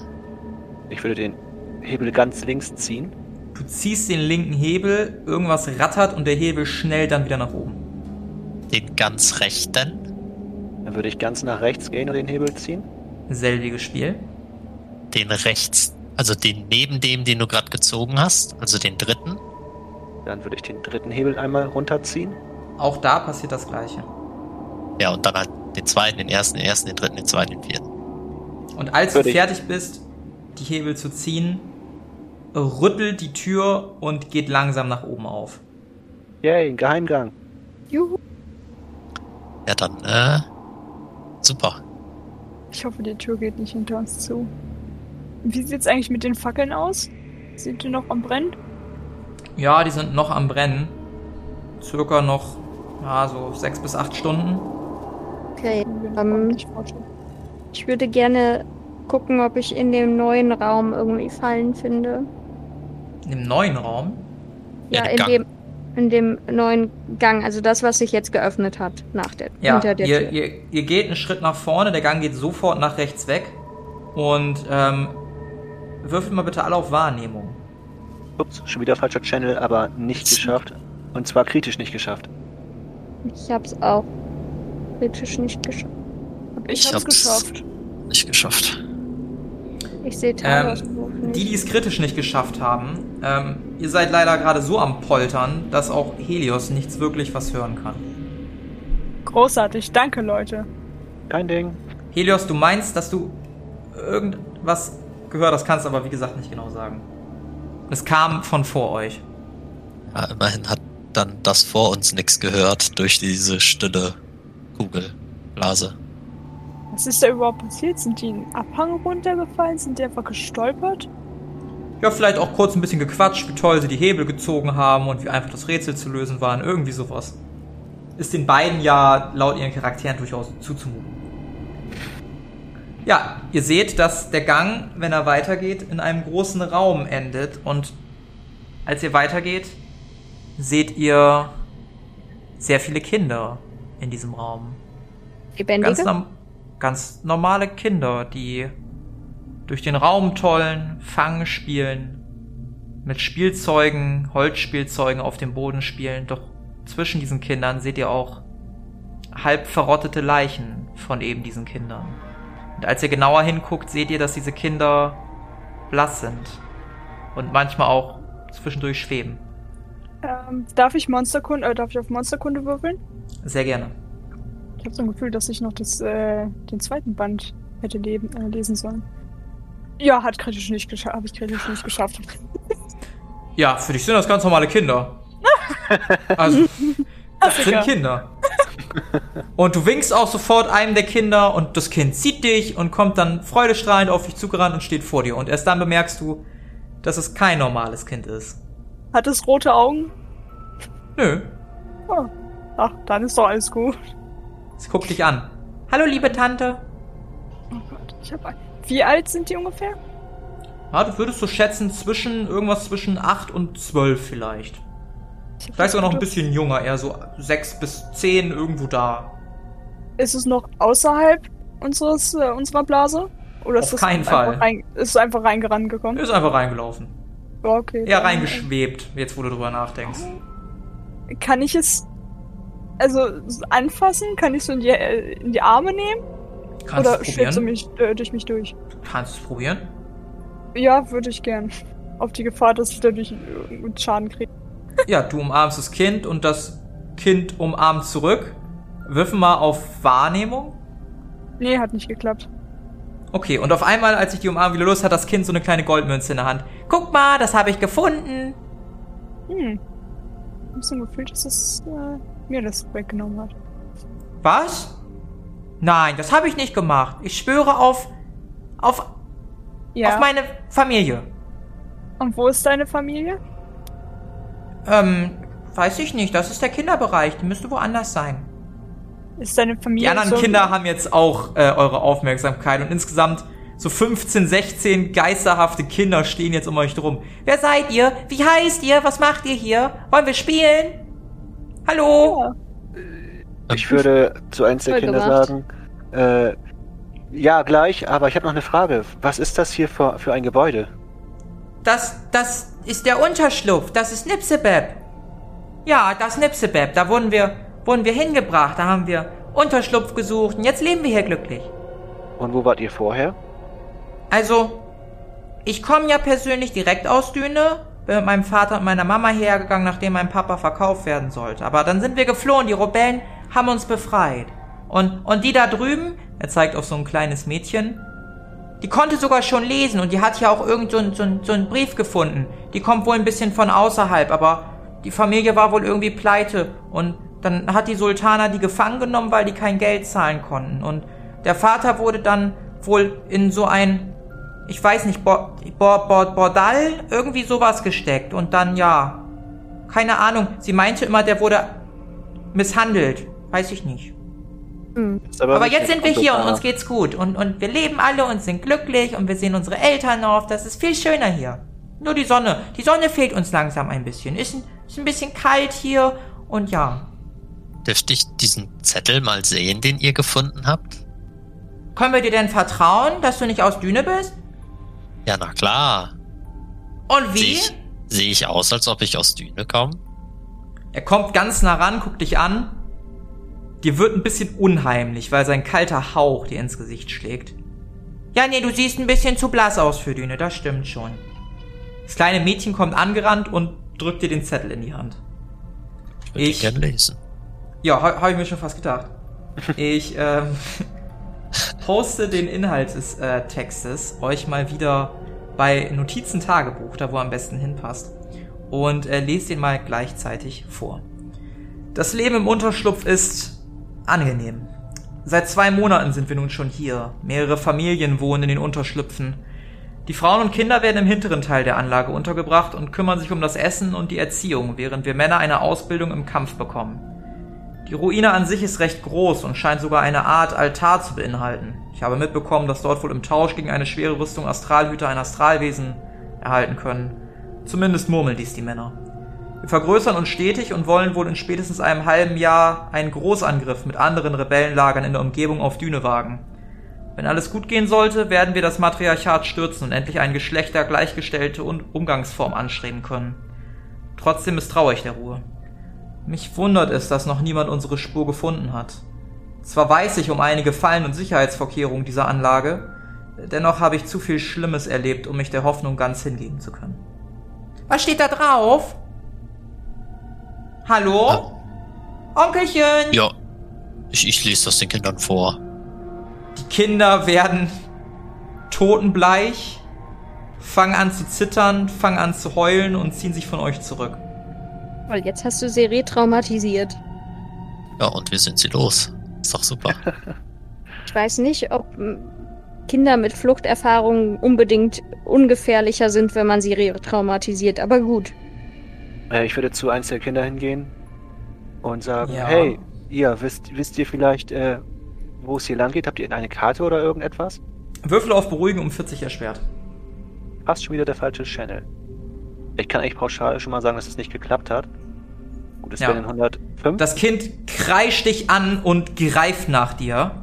[SPEAKER 5] Ich würde den Hebel ganz links ziehen.
[SPEAKER 1] Du ziehst den linken Hebel, irgendwas rattert und der Hebel schnellt dann wieder nach oben.
[SPEAKER 3] Den ganz rechten.
[SPEAKER 5] Dann würde ich ganz nach rechts gehen und den Hebel ziehen.
[SPEAKER 1] Selbiges Spiel.
[SPEAKER 3] Den rechts. Also den neben dem, den du gerade gezogen hast. Also den dritten.
[SPEAKER 5] Dann würde ich den dritten Hebel einmal runterziehen.
[SPEAKER 1] Auch da passiert das gleiche.
[SPEAKER 3] Ja, und dann halt den zweiten, den ersten, den ersten, den dritten, den zweiten, den vierten.
[SPEAKER 1] Und als du
[SPEAKER 5] Würde ich-
[SPEAKER 1] fertig bist, die Hebel zu ziehen, rüttelt die Tür und geht langsam nach oben auf.
[SPEAKER 5] Yay, ein Geheimgang.
[SPEAKER 2] Juhu.
[SPEAKER 3] Ja, dann, äh, super.
[SPEAKER 4] Ich hoffe, die Tür geht nicht hinter uns zu. Wie sieht's eigentlich mit den Fackeln aus? Sind die noch am Brennen?
[SPEAKER 1] Ja, die sind noch am Brennen. Circa noch, ja, so sechs bis acht Stunden.
[SPEAKER 2] Okay. Ähm. Ich würde gerne gucken, ob ich in dem neuen Raum irgendwie Fallen finde.
[SPEAKER 1] Im neuen Raum.
[SPEAKER 3] Ja,
[SPEAKER 2] in
[SPEAKER 3] Gang.
[SPEAKER 2] dem in dem neuen Gang, also das, was sich jetzt geöffnet hat nach der
[SPEAKER 1] Ja,
[SPEAKER 2] hinter der
[SPEAKER 1] ihr,
[SPEAKER 2] Tür.
[SPEAKER 1] ihr, ihr geht einen Schritt nach vorne, der Gang geht sofort nach rechts weg. Und ähm, würfelt mal bitte alle auf Wahrnehmung.
[SPEAKER 5] Ups, schon wieder falscher Channel, aber nicht geschafft. Und zwar kritisch nicht geschafft.
[SPEAKER 2] Ich hab's auch kritisch nicht geschafft.
[SPEAKER 4] Ich,
[SPEAKER 3] Ich
[SPEAKER 4] hab's
[SPEAKER 3] hab's-
[SPEAKER 4] geschafft.
[SPEAKER 3] Nicht geschafft.
[SPEAKER 2] Ich sehe Talos Wurf
[SPEAKER 1] Die, die es kritisch nicht geschafft haben, ähm, ihr seid leider gerade so am Poltern, dass auch Helios nichts wirklich was hören kann.
[SPEAKER 4] Großartig, danke Leute.
[SPEAKER 5] Kein Ding.
[SPEAKER 1] Helios, du meinst, dass du irgendwas gehört hast, kannst aber wie gesagt nicht genau sagen. Es kam von vor euch.
[SPEAKER 3] Ja, immerhin hat dann das vor uns nichts gehört durch diese stille Kugelblase.
[SPEAKER 4] Was ist da überhaupt passiert? Sind die einen Abhang runtergefallen? Sind die einfach gestolpert?
[SPEAKER 1] Ja, vielleicht auch kurz ein bisschen gequatscht, wie toll sie die Hebel gezogen haben und wie einfach das Rätsel zu lösen waren. Irgendwie sowas. Ist den beiden ja laut ihren Charakteren durchaus zuzumuten. Ja, ihr seht, dass der Gang, wenn er weitergeht, in einem großen Raum endet. Und als ihr weitergeht, seht ihr sehr viele Kinder in diesem Raum. Ganz,
[SPEAKER 2] Lebendige?
[SPEAKER 1] norm ganz normale Kinder, die durch den Raum tollen, Fang spielen, mit Spielzeugen, Holzspielzeugen auf dem Boden spielen. Doch zwischen diesen Kindern seht ihr auch halb verrottete Leichen von eben diesen Kindern. Und als ihr genauer hinguckt, seht ihr, dass diese Kinder blass sind und manchmal auch zwischendurch schweben.
[SPEAKER 4] Ähm, darf ich Monsterkunde, äh, darf ich auf Monsterkunde würfeln?
[SPEAKER 1] Sehr gerne.
[SPEAKER 4] Ich habe so ein Gefühl, dass ich noch das, äh, den zweiten Band hätte leben, äh, lesen sollen. Ja, hat kritisch nicht geschafft, habe ich kritisch nicht geschafft.
[SPEAKER 1] Ja, für dich sind das ganz normale Kinder. Also, das sind. Kinder. Und du winkst auch sofort einem der Kinder und das Kind sieht dich und kommt dann freudestrahlend auf dich zugerannt und steht vor dir. Und erst dann bemerkst du, dass es kein normales Kind ist.
[SPEAKER 4] Hat es rote Augen?
[SPEAKER 1] Nö,
[SPEAKER 4] Oh. Ach, dann ist doch alles gut.
[SPEAKER 1] Es guckt dich an. Hallo, liebe Tante.
[SPEAKER 4] Oh Gott, ich hab ein... Wie alt sind die ungefähr?
[SPEAKER 1] Ja, du würdest so schätzen zwischen, irgendwas zwischen 8 und 12 vielleicht. Vielleicht sogar noch ein bisschen jünger, eher so 6 bis 10 irgendwo da.
[SPEAKER 4] Ist es noch außerhalb unseres, äh, unserer Blase? Oder ist
[SPEAKER 1] Auf keinen
[SPEAKER 4] einfach
[SPEAKER 1] Fall.
[SPEAKER 4] Rein, ist es einfach reingerannt gekommen?
[SPEAKER 1] Ist einfach reingelaufen.
[SPEAKER 4] Ja, okay.
[SPEAKER 1] Eher
[SPEAKER 4] dann-
[SPEAKER 1] reingeschwebt, jetzt wo du drüber nachdenkst.
[SPEAKER 4] Kann ich es also anfassen? Kann ich es in die, äh, in die Arme nehmen?
[SPEAKER 1] Kannst
[SPEAKER 4] Oder
[SPEAKER 1] du
[SPEAKER 4] schwebt sie mich, äh, durch mich durch?
[SPEAKER 1] Kannst du es probieren?
[SPEAKER 4] Ja, würde ich gern. Auf die Gefahr, dass ich dadurch äh, Schaden kriege.
[SPEAKER 1] Ja, du umarmst das Kind und das Kind umarmt zurück. Würfel mal auf Wahrnehmung.
[SPEAKER 4] Nee, hat nicht geklappt.
[SPEAKER 1] Okay, und auf einmal, als ich die Umarmung wieder los hat das Kind so eine kleine Goldmünze in der Hand. Guck mal, das habe ich gefunden.
[SPEAKER 4] Hm. Ich hab so ein Gefühl, dass es äh, mir das weggenommen hat.
[SPEAKER 1] Was? Nein, das habe ich nicht gemacht. Ich schwöre auf auf
[SPEAKER 4] Ja.
[SPEAKER 1] auf meine Familie.
[SPEAKER 4] Und wo ist deine Familie?
[SPEAKER 1] Ähm, weiß ich nicht, das ist der Kinderbereich, die müsste woanders sein.
[SPEAKER 4] Ist deine
[SPEAKER 1] Die
[SPEAKER 4] Familie
[SPEAKER 1] anderen
[SPEAKER 4] so
[SPEAKER 1] Kinder haben jetzt auch äh, eure Aufmerksamkeit und insgesamt so 15, 16 geisterhafte Kinder stehen jetzt um euch drum. Wer seid ihr? Wie heißt ihr? Was macht ihr hier? Wollen wir spielen? Hallo?
[SPEAKER 4] Ja.
[SPEAKER 5] Ich würde zu eins der Kinder
[SPEAKER 2] gemacht.
[SPEAKER 5] sagen, äh, ja, gleich, aber ich habe noch eine Frage. Was ist das hier für, für ein Gebäude?
[SPEAKER 1] Das, das ist der Unterschlupf. Das ist Nipsebeb. Ja, das Nipsebeb. Da wurden wir, wurden wir hingebracht. Da haben wir Unterschlupf gesucht und jetzt leben wir hier glücklich.
[SPEAKER 5] Und wo wart ihr vorher?
[SPEAKER 1] Also, ich komme ja persönlich direkt aus Düne. Bin mit meinem Vater und meiner Mama hergegangen, nachdem mein Papa verkauft werden sollte. Aber dann sind wir geflohen. Die Rebellen haben uns befreit. Und, und die da drüben, er zeigt auf so ein kleines Mädchen, die konnte sogar schon lesen und die hat ja auch irgend so, so, so einen Brief gefunden. Die kommt wohl ein bisschen von außerhalb, aber die Familie war wohl irgendwie pleite und dann hat die Sultana die gefangen genommen, weil die kein Geld zahlen konnten. Und der Vater wurde dann wohl in so ein, ich weiß nicht, Bo Bo Bo Bordall, irgendwie sowas gesteckt. Und dann, ja, keine Ahnung, sie meinte immer, der wurde misshandelt. Weiß ich nicht.
[SPEAKER 5] Ist
[SPEAKER 1] Aber
[SPEAKER 5] nicht
[SPEAKER 1] jetzt sind wir hier und uns geht's gut. Und, und wir leben alle und sind glücklich und wir sehen unsere Eltern auf. Das ist viel schöner hier. Nur die Sonne. Die Sonne fehlt uns langsam ein bisschen. Ist ein, ist ein bisschen kalt hier und ja.
[SPEAKER 3] Dürfte ich diesen Zettel mal sehen, den ihr gefunden habt?
[SPEAKER 1] Können wir dir denn vertrauen, dass du nicht aus Düne bist?
[SPEAKER 3] Ja, na klar.
[SPEAKER 1] Und
[SPEAKER 3] Sehe
[SPEAKER 1] wie?
[SPEAKER 3] ich, sehe ich aus, als ob ich aus Düne komme?
[SPEAKER 1] Er kommt ganz nah ran, guckt dich an. Dir wird ein bisschen unheimlich, weil sein kalter Hauch dir ins Gesicht schlägt. Ja, nee, du siehst ein bisschen zu blass aus für Düne, das stimmt schon. Das kleine Mädchen kommt angerannt und drückt dir den Zettel in die Hand.
[SPEAKER 3] Ich würde
[SPEAKER 1] Ich-
[SPEAKER 3] lesen.
[SPEAKER 1] Ja, habe hab ich mir schon fast gedacht. Ich ähm, poste den Inhalt des äh, Textes euch mal wieder bei Notizen-Tagebuch, da wo er am besten hinpasst, und äh, lese den mal gleichzeitig vor. Das Leben im Unterschlupf ist angenehm. Seit zwei Monaten sind wir nun schon hier. Mehrere Familien wohnen in den Unterschlüpfen. Die Frauen und Kinder werden im hinteren Teil der Anlage untergebracht und kümmern sich um das Essen und die Erziehung, während wir Männer eine Ausbildung im Kampf bekommen. Die Ruine an sich ist recht groß und scheint sogar eine Art Altar zu beinhalten. Ich habe mitbekommen, dass dort wohl im Tausch gegen eine schwere Rüstung Astralhüter ein Astralwesen erhalten können. Zumindest murmeln dies die Männer. Wir vergrößern uns stetig und wollen wohl in spätestens einem halben Jahr einen Großangriff mit anderen Rebellenlagern in der Umgebung auf Düne wagen. Wenn alles gut gehen sollte, werden wir das Matriarchat stürzen und endlich eine geschlechtergleichgestellte Umgangsform anstreben können. Trotzdem misstraue ich der Ruhe. Mich wundert es, dass noch niemand unsere Spur gefunden hat. Zwar weiß ich um einige Fallen und Sicherheitsvorkehrungen dieser Anlage, dennoch habe ich zu viel Schlimmes erlebt, um mich der Hoffnung ganz hingeben zu können. Was steht da drauf? Hallo? Onkelchen?
[SPEAKER 3] Ja, ich, ich lese das den Kindern vor.
[SPEAKER 1] Die Kinder werden totenbleich, fangen an zu zittern, fangen an zu heulen und ziehen sich von euch zurück.
[SPEAKER 2] Weil jetzt hast du sie retraumatisiert.
[SPEAKER 3] Ja, und wir sind sie los. Ist doch super.
[SPEAKER 2] Ich weiß nicht, ob m, Kinder mit Fluchterfahrungen unbedingt ungefährlicher sind, wenn man sie retraumatisiert. Aber gut.
[SPEAKER 5] Äh, ich würde zu eins der Kinder hingehen und sagen,
[SPEAKER 1] Ja.
[SPEAKER 5] hey, ihr, wisst, wisst ihr vielleicht, äh, wo es hier lang geht? Habt ihr eine Karte oder irgendetwas?
[SPEAKER 1] Würfel auf Beruhigen um 40 erschwert.
[SPEAKER 5] Fast schon wieder der falsche Channel. Ich kann eigentlich pauschal schon mal sagen, dass es nicht geklappt hat. Gut, es
[SPEAKER 1] Ja.
[SPEAKER 5] wären 105.
[SPEAKER 1] Das Kind kreischt dich an und greift nach dir.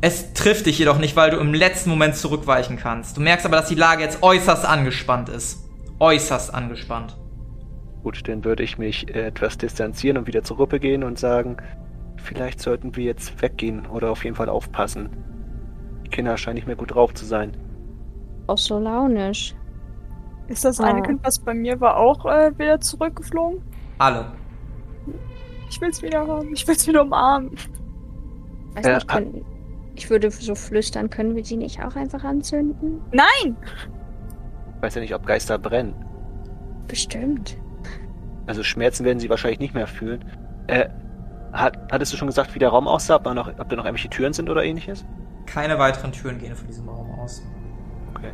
[SPEAKER 1] Es trifft dich jedoch nicht, weil du im letzten Moment zurückweichen kannst. Du merkst aber, dass die Lage jetzt äußerst angespannt ist. Äußerst angespannt.
[SPEAKER 5] Gut, dann würde ich mich äh, etwas distanzieren und wieder zur Gruppe gehen und sagen, vielleicht sollten wir jetzt weggehen oder auf jeden Fall aufpassen. Die Kinder scheinen nicht mehr gut drauf zu sein.
[SPEAKER 2] Auch so launisch.
[SPEAKER 4] Ist das eine
[SPEAKER 2] Ah.
[SPEAKER 4] Kind, was bei mir war, auch äh, wieder zurückgeflogen?
[SPEAKER 1] Alle.
[SPEAKER 4] Ich will's wieder haben. Ich will's wieder umarmen.
[SPEAKER 2] Weiß
[SPEAKER 5] Äh,
[SPEAKER 2] nicht, können, ich würde so flüstern, können wir sie nicht auch einfach anzünden?
[SPEAKER 4] Nein!
[SPEAKER 5] Ich weiß ja nicht, ob Geister brennen.
[SPEAKER 2] Bestimmt.
[SPEAKER 5] Also Schmerzen werden sie wahrscheinlich nicht mehr fühlen. Äh, hat, hattest du schon gesagt, wie der Raum aussah? Ob, da noch, ob da noch irgendwelche Türen sind oder ähnliches?
[SPEAKER 1] Keine weiteren Türen gehen von diesem Raum aus.
[SPEAKER 5] Okay.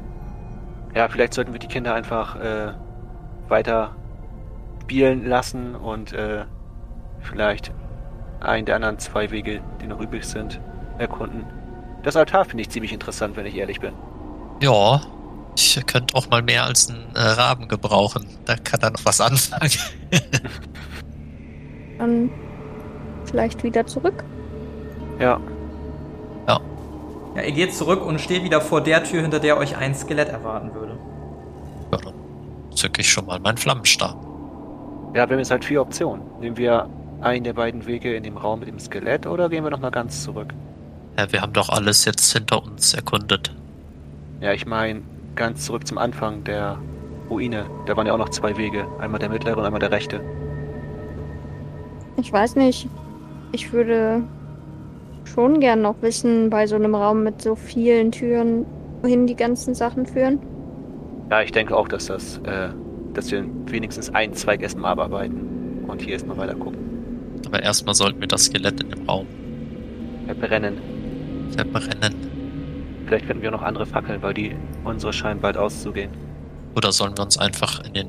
[SPEAKER 5] Ja, vielleicht sollten wir die Kinder einfach äh, weiter spielen lassen und äh, vielleicht einen der anderen zwei Wege, die noch übrig sind, erkunden. Das Altar finde ich ziemlich interessant, wenn ich ehrlich bin.
[SPEAKER 3] Ja, ich könnte auch mal mehr als einen äh, Raben gebrauchen. Da kann er noch was anfangen.
[SPEAKER 2] Dann vielleicht wieder zurück.
[SPEAKER 5] Ja,
[SPEAKER 1] Ja, ihr geht zurück und steht wieder vor der Tür, hinter der euch ein Skelett erwarten würde.
[SPEAKER 3] ja, dann zücke ich schon mal meinen Flammenstab.
[SPEAKER 5] ja, wir haben jetzt halt vier Optionen. Nehmen wir einen der beiden Wege in dem Raum mit dem Skelett oder gehen wir nochmal ganz zurück?
[SPEAKER 3] Ja, wir haben doch alles jetzt hinter uns erkundet.
[SPEAKER 5] Ja, ich meine, ganz zurück zum Anfang der Ruine. Da waren ja auch noch zwei Wege. Einmal der mittlere und einmal der rechte.
[SPEAKER 2] Ich weiß nicht. Ich würde schon gern noch wissen, bei so einem Raum mit so vielen Türen, wohin die ganzen Sachen führen.
[SPEAKER 5] Ja, ich denke auch, dass das, äh, dass wir wenigstens einen Zweig erstmal abarbeiten und hier erstmal weiter gucken.
[SPEAKER 3] Aber erstmal sollten wir das Skelett in dem Raum
[SPEAKER 5] Verbrennen.
[SPEAKER 3] verbrennen.
[SPEAKER 5] Vielleicht finden wir noch andere Fackeln, weil die unsere scheinen bald auszugehen.
[SPEAKER 3] Oder sollen wir uns einfach in den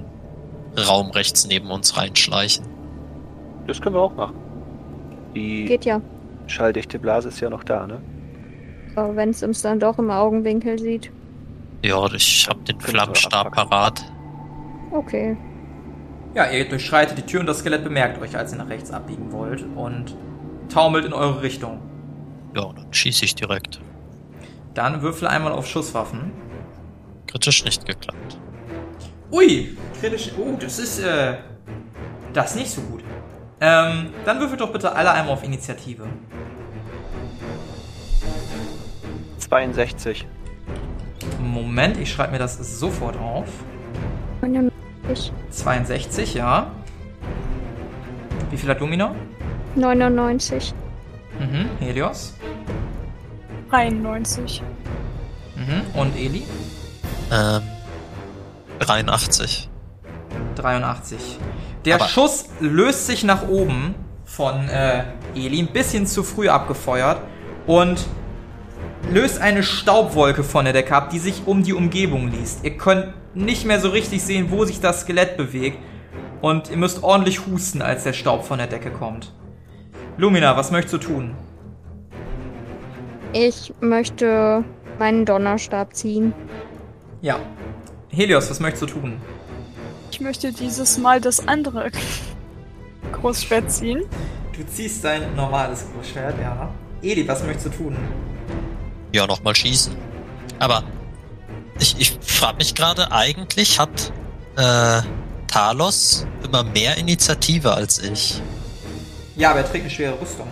[SPEAKER 3] Raum rechts neben uns reinschleichen?
[SPEAKER 5] Das können wir auch machen. Die
[SPEAKER 2] Geht ja.
[SPEAKER 5] Schalldichte Blase ist ja noch da, ne?
[SPEAKER 2] Aber wenn es uns dann doch im Augenwinkel sieht.
[SPEAKER 3] Ja, ich habe den Flammenstab parat.
[SPEAKER 2] Okay.
[SPEAKER 1] Ja, ihr durchschreitet die Tür und das Skelett bemerkt euch, als ihr nach rechts abbiegen wollt und taumelt in eure Richtung.
[SPEAKER 3] Ja, dann schieße ich direkt.
[SPEAKER 1] Dann würfel einmal auf Schusswaffen.
[SPEAKER 3] Kritisch nicht geklappt.
[SPEAKER 1] Ui, kritisch. Oh, das ist, äh, das ist nicht so gut. Ähm, dann würfelt doch bitte alle einmal auf Initiative.
[SPEAKER 5] 62.
[SPEAKER 1] Moment, ich schreibe mir das sofort auf.
[SPEAKER 2] 99.
[SPEAKER 1] 62, ja. Wie viel hat Lumina?
[SPEAKER 2] 99.
[SPEAKER 1] Mhm, Helios.
[SPEAKER 4] 91.
[SPEAKER 1] Mhm, und Eli?
[SPEAKER 3] Ähm, 83.
[SPEAKER 1] 83. Der
[SPEAKER 3] Aber-
[SPEAKER 1] Schuss löst sich nach oben von äh, Eli, ein bisschen zu früh abgefeuert und löst eine Staubwolke von der Decke ab, die sich um die Umgebung liest. Ihr könnt nicht mehr so richtig sehen, wo sich das Skelett bewegt und ihr müsst ordentlich husten, als der Staub von der Decke kommt. Lumina, was möchtest du tun?
[SPEAKER 2] Ich möchte meinen Donnerstab ziehen.
[SPEAKER 1] Ja. Helios, was möchtest du tun?
[SPEAKER 4] Ich möchte dieses Mal das andere Großschwert ziehen.
[SPEAKER 1] Du ziehst dein normales Großschwert, ja. Eli, was möchtest du tun?
[SPEAKER 3] Ja, nochmal schießen. Aber ich, ich frage mich gerade, eigentlich hat äh, Talos immer mehr Initiative als ich.
[SPEAKER 1] Ja, aber er trägt eine schwere Rüstung.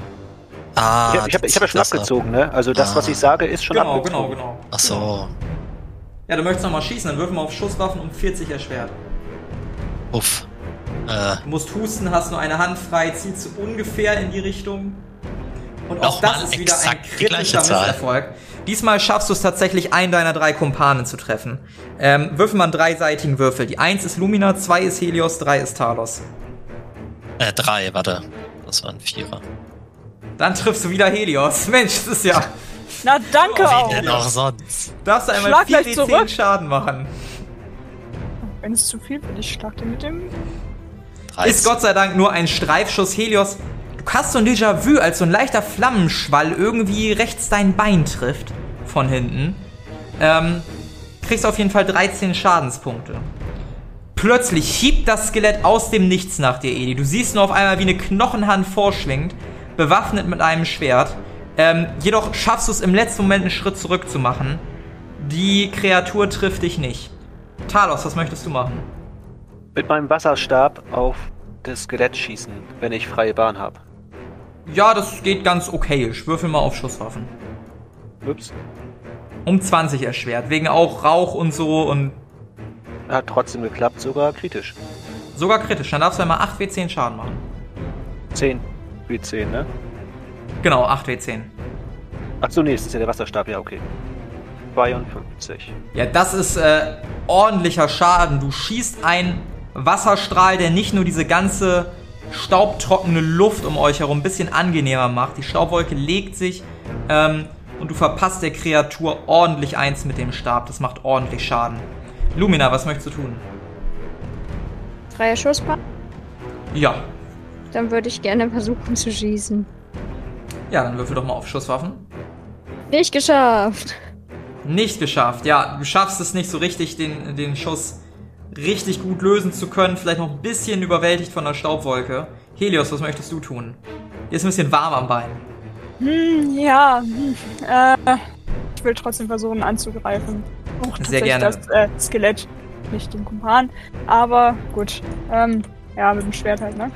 [SPEAKER 3] Ah,
[SPEAKER 5] ich habe ich hab, hab ja schon
[SPEAKER 3] das ab.
[SPEAKER 5] abgezogen, ne? Also das, was
[SPEAKER 3] Ah.
[SPEAKER 5] ich sage, ist schon
[SPEAKER 1] Genau,
[SPEAKER 5] abgezogen.
[SPEAKER 1] genau, genau.
[SPEAKER 3] Ach so.
[SPEAKER 1] Ja, du möchtest nochmal schießen, dann würfeln wir auf Schusswaffen um 40 erschwert.
[SPEAKER 3] Uff. Äh,
[SPEAKER 1] Du musst husten, hast nur eine Hand frei, zielst du ungefähr in die Richtung. Und auch
[SPEAKER 3] Nochmal
[SPEAKER 1] das ist wieder ein
[SPEAKER 3] exakt die gleiche
[SPEAKER 1] kritischer
[SPEAKER 3] Zahl.
[SPEAKER 1] Misserfolg. Diesmal schaffst du es tatsächlich, einen deiner drei Kumpanen zu treffen. Ähm, würfel mal einen dreiseitigen Würfel. Die 1 ist Lumina, 2 ist Helios, 3 ist Talos.
[SPEAKER 3] äh, drei, warte. Das waren Vierer.
[SPEAKER 1] Dann triffst du wieder Helios. Mensch, das ist ja...
[SPEAKER 4] Na, danke
[SPEAKER 1] Oh,
[SPEAKER 4] auch.
[SPEAKER 3] Wie denn auch sonst?
[SPEAKER 1] Darfst du einmal
[SPEAKER 4] Schlag
[SPEAKER 1] 4
[SPEAKER 4] gleich
[SPEAKER 1] D10
[SPEAKER 4] zurück.
[SPEAKER 1] Schaden machen.
[SPEAKER 4] Wenn es zu viel wird, ich schlag den mit dem.
[SPEAKER 1] Ist Gott sei Dank nur ein Streifschuss Helios. Du hast so ein Déjà-vu, als so ein leichter Flammenschwall irgendwie rechts dein Bein trifft. Von hinten. Ähm, kriegst auf jeden Fall 13 Schadenspunkte. Plötzlich hiebt das Skelett aus dem Nichts nach dir, Eli. Du siehst nur auf einmal, wie eine Knochenhand vorschwingt, bewaffnet mit einem Schwert. Ähm, jedoch schaffst du es im letzten Moment einen Schritt zurück zu machen. Die Kreatur trifft dich nicht. Talos, was möchtest du machen?
[SPEAKER 5] Mit meinem Wasserstab auf das Skelett schießen, wenn ich freie Bahn habe.
[SPEAKER 1] Ja, das geht ganz okayisch. Würfel mal auf Schusswaffen.
[SPEAKER 5] Ups.
[SPEAKER 1] Um 20 erschwert, wegen auch Rauch und so und
[SPEAKER 5] Hat trotzdem geklappt, sogar kritisch.
[SPEAKER 1] sogar kritisch. Dann darfst du einmal 8 W10 Schaden machen.
[SPEAKER 5] 10 wie 10, ne?
[SPEAKER 1] Genau, 8 W10.
[SPEAKER 5] Ach so, nee, das ist ja der Wasserstab, ja, okay. 52.
[SPEAKER 1] Ja, das ist äh, ordentlicher Schaden. Du schießt einen Wasserstrahl, der nicht nur diese ganze staubtrockene Luft um euch herum ein bisschen angenehmer macht. Die Staubwolke legt sich ähm, und du verpasst der Kreatur ordentlich eins mit dem Stab. Das macht ordentlich Schaden. Lumina, was möchtest du tun?
[SPEAKER 2] Freier Schusspaar?
[SPEAKER 1] Ja.
[SPEAKER 2] Dann würde ich gerne versuchen zu schießen.
[SPEAKER 1] Ja, dann würfel doch mal auf Schusswaffen.
[SPEAKER 2] Nicht geschafft.
[SPEAKER 1] Nicht geschafft. Ja, du schaffst es nicht so richtig, den, den Schuss richtig gut lösen zu können. Vielleicht noch ein bisschen überwältigt von der Staubwolke. Helios, was möchtest du tun? Dir ist ein bisschen warm am Bein.
[SPEAKER 4] Hm, ja. Hm, äh, ich will trotzdem versuchen anzugreifen. Auch
[SPEAKER 1] Sehr gerne.
[SPEAKER 4] das äh, Skelett, nicht den Kumpan. Aber gut. Ähm, ja, mit dem Schwert halt, ne?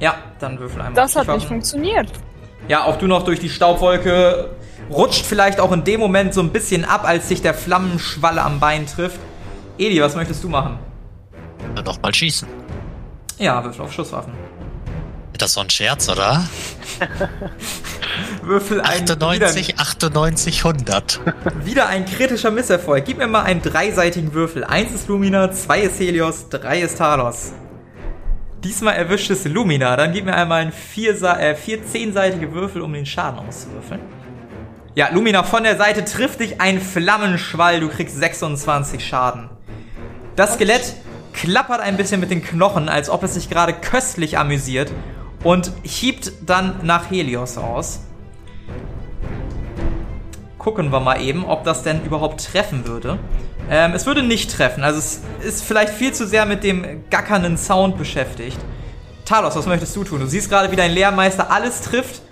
[SPEAKER 1] Ja, dann würfel einmal.
[SPEAKER 4] Das hat nicht funktioniert.
[SPEAKER 1] Ja, auch du noch durch die Staubwolke rutscht vielleicht auch in dem Moment so ein bisschen ab, als sich der Flammenschwalle am Bein trifft. Eli, was möchtest du machen?
[SPEAKER 3] Dann noch mal schießen.
[SPEAKER 1] Ja, würfel auf Schusswaffen.
[SPEAKER 3] Ist das so ein Scherz, oder?
[SPEAKER 1] Würfel ein
[SPEAKER 3] 98, 98, 100.
[SPEAKER 1] Wieder, wieder ein kritischer Misserfolg. Gib mir mal einen dreiseitigen Würfel. Eins ist Lumina, zwei ist Helios, drei ist Talos. Diesmal erwischt es Lumina. Dann gib mir einmal einen vier, äh, vier zehnseitige Würfel, um den Schaden auszuwürfeln. Ja, Lumina, von der Seite trifft dich ein Flammenschwall. Du kriegst 26 Schaden. Das Skelett klappert ein bisschen mit den Knochen, als ob es sich gerade köstlich amüsiert und hiebt dann nach Helios aus. Gucken wir mal eben, ob das denn überhaupt treffen würde. Ähm, es würde nicht treffen, also es ist vielleicht viel zu sehr mit dem gackernden Sound beschäftigt. Talos, was möchtest du tun? Du siehst gerade, wie dein Lehrmeister alles trifft,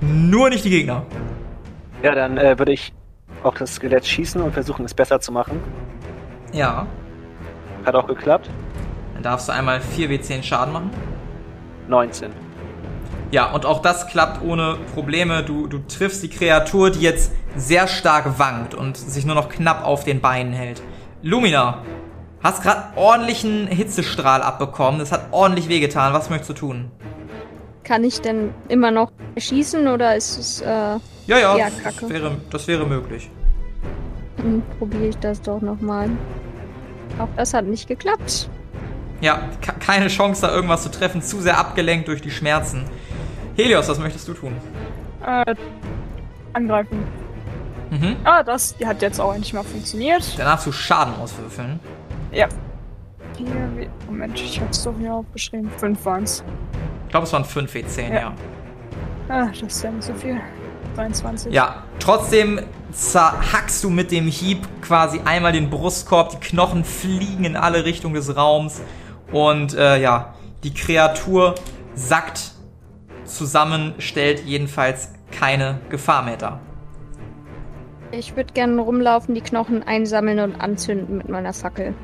[SPEAKER 1] nur nicht die Gegner.
[SPEAKER 5] Ja, dann äh, würde ich auf das Skelett schießen und versuchen, es besser zu machen.
[SPEAKER 1] Ja,
[SPEAKER 5] Hat auch geklappt.
[SPEAKER 1] dann darfst du einmal 4w10 Schaden machen.
[SPEAKER 5] 19.
[SPEAKER 1] Ja, und auch das klappt ohne Probleme. Du, du triffst die Kreatur, die jetzt sehr stark wankt und sich nur noch knapp auf den Beinen hält. Lumina, hast gerade ordentlichen Hitzestrahl abbekommen. Das hat ordentlich wehgetan. Was möchtest du tun?
[SPEAKER 2] Kann ich denn immer noch schießen oder ist es, äh,
[SPEAKER 1] Ja, ja,
[SPEAKER 2] Ja,
[SPEAKER 1] das,
[SPEAKER 2] Kacke.
[SPEAKER 1] wäre, das wäre möglich.
[SPEAKER 2] hm, probiere ich das doch nochmal. Auch das hat nicht geklappt.
[SPEAKER 1] Ja, ke- keine Chance, da irgendwas zu treffen. Zu sehr abgelenkt durch die Schmerzen. Helios, was möchtest du tun?
[SPEAKER 4] Äh, angreifen.
[SPEAKER 1] Mhm.
[SPEAKER 4] Ah, das hat jetzt auch endlich mal funktioniert.
[SPEAKER 1] Dann darfst du Schaden auswürfeln.
[SPEAKER 4] Ja. Hier, wie, Moment, ich hab's doch hier aufgeschrieben. Fünf waren's.
[SPEAKER 1] Ich glaube, es waren 5 W10, ja.
[SPEAKER 4] Ja. Ah, das ist ja nicht so viel. 22.
[SPEAKER 1] Ja, trotzdem zerhackst du mit dem Hieb quasi einmal den Brustkorb, die Knochen fliegen in alle Richtungen des Raums und äh, ja, die Kreatur sackt zusammen, stellt jedenfalls keine Gefahr mehr dar.
[SPEAKER 2] Ich würde gerne rumlaufen, die Knochen einsammeln und anzünden mit meiner Fackel.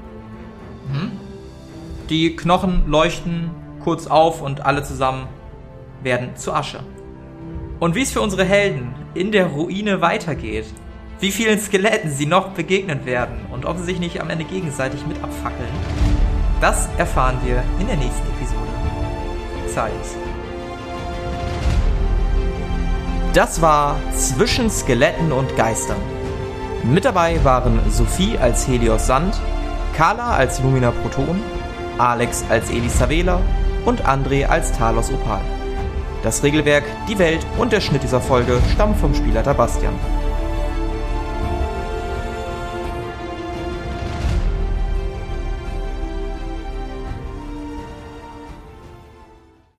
[SPEAKER 1] Die Knochen leuchten kurz auf und alle zusammen werden zu Asche. Und wie es für unsere Helden in der Ruine weitergeht, wie vielen Skeletten sie noch begegnen werden und ob sie sich nicht am Ende gegenseitig mit abfackeln, das erfahren wir in der nächsten Episode. Xaios. Das war Zwischen Skeletten und Geistern. Mit dabei waren Sophie als Helios Sand, Carla als Lumina Proton, Alex als Elisavela und André als Talos Opal. Das Regelwerk, die Welt und der Schnitt dieser Folge stammen vom Spielleiter Bastian.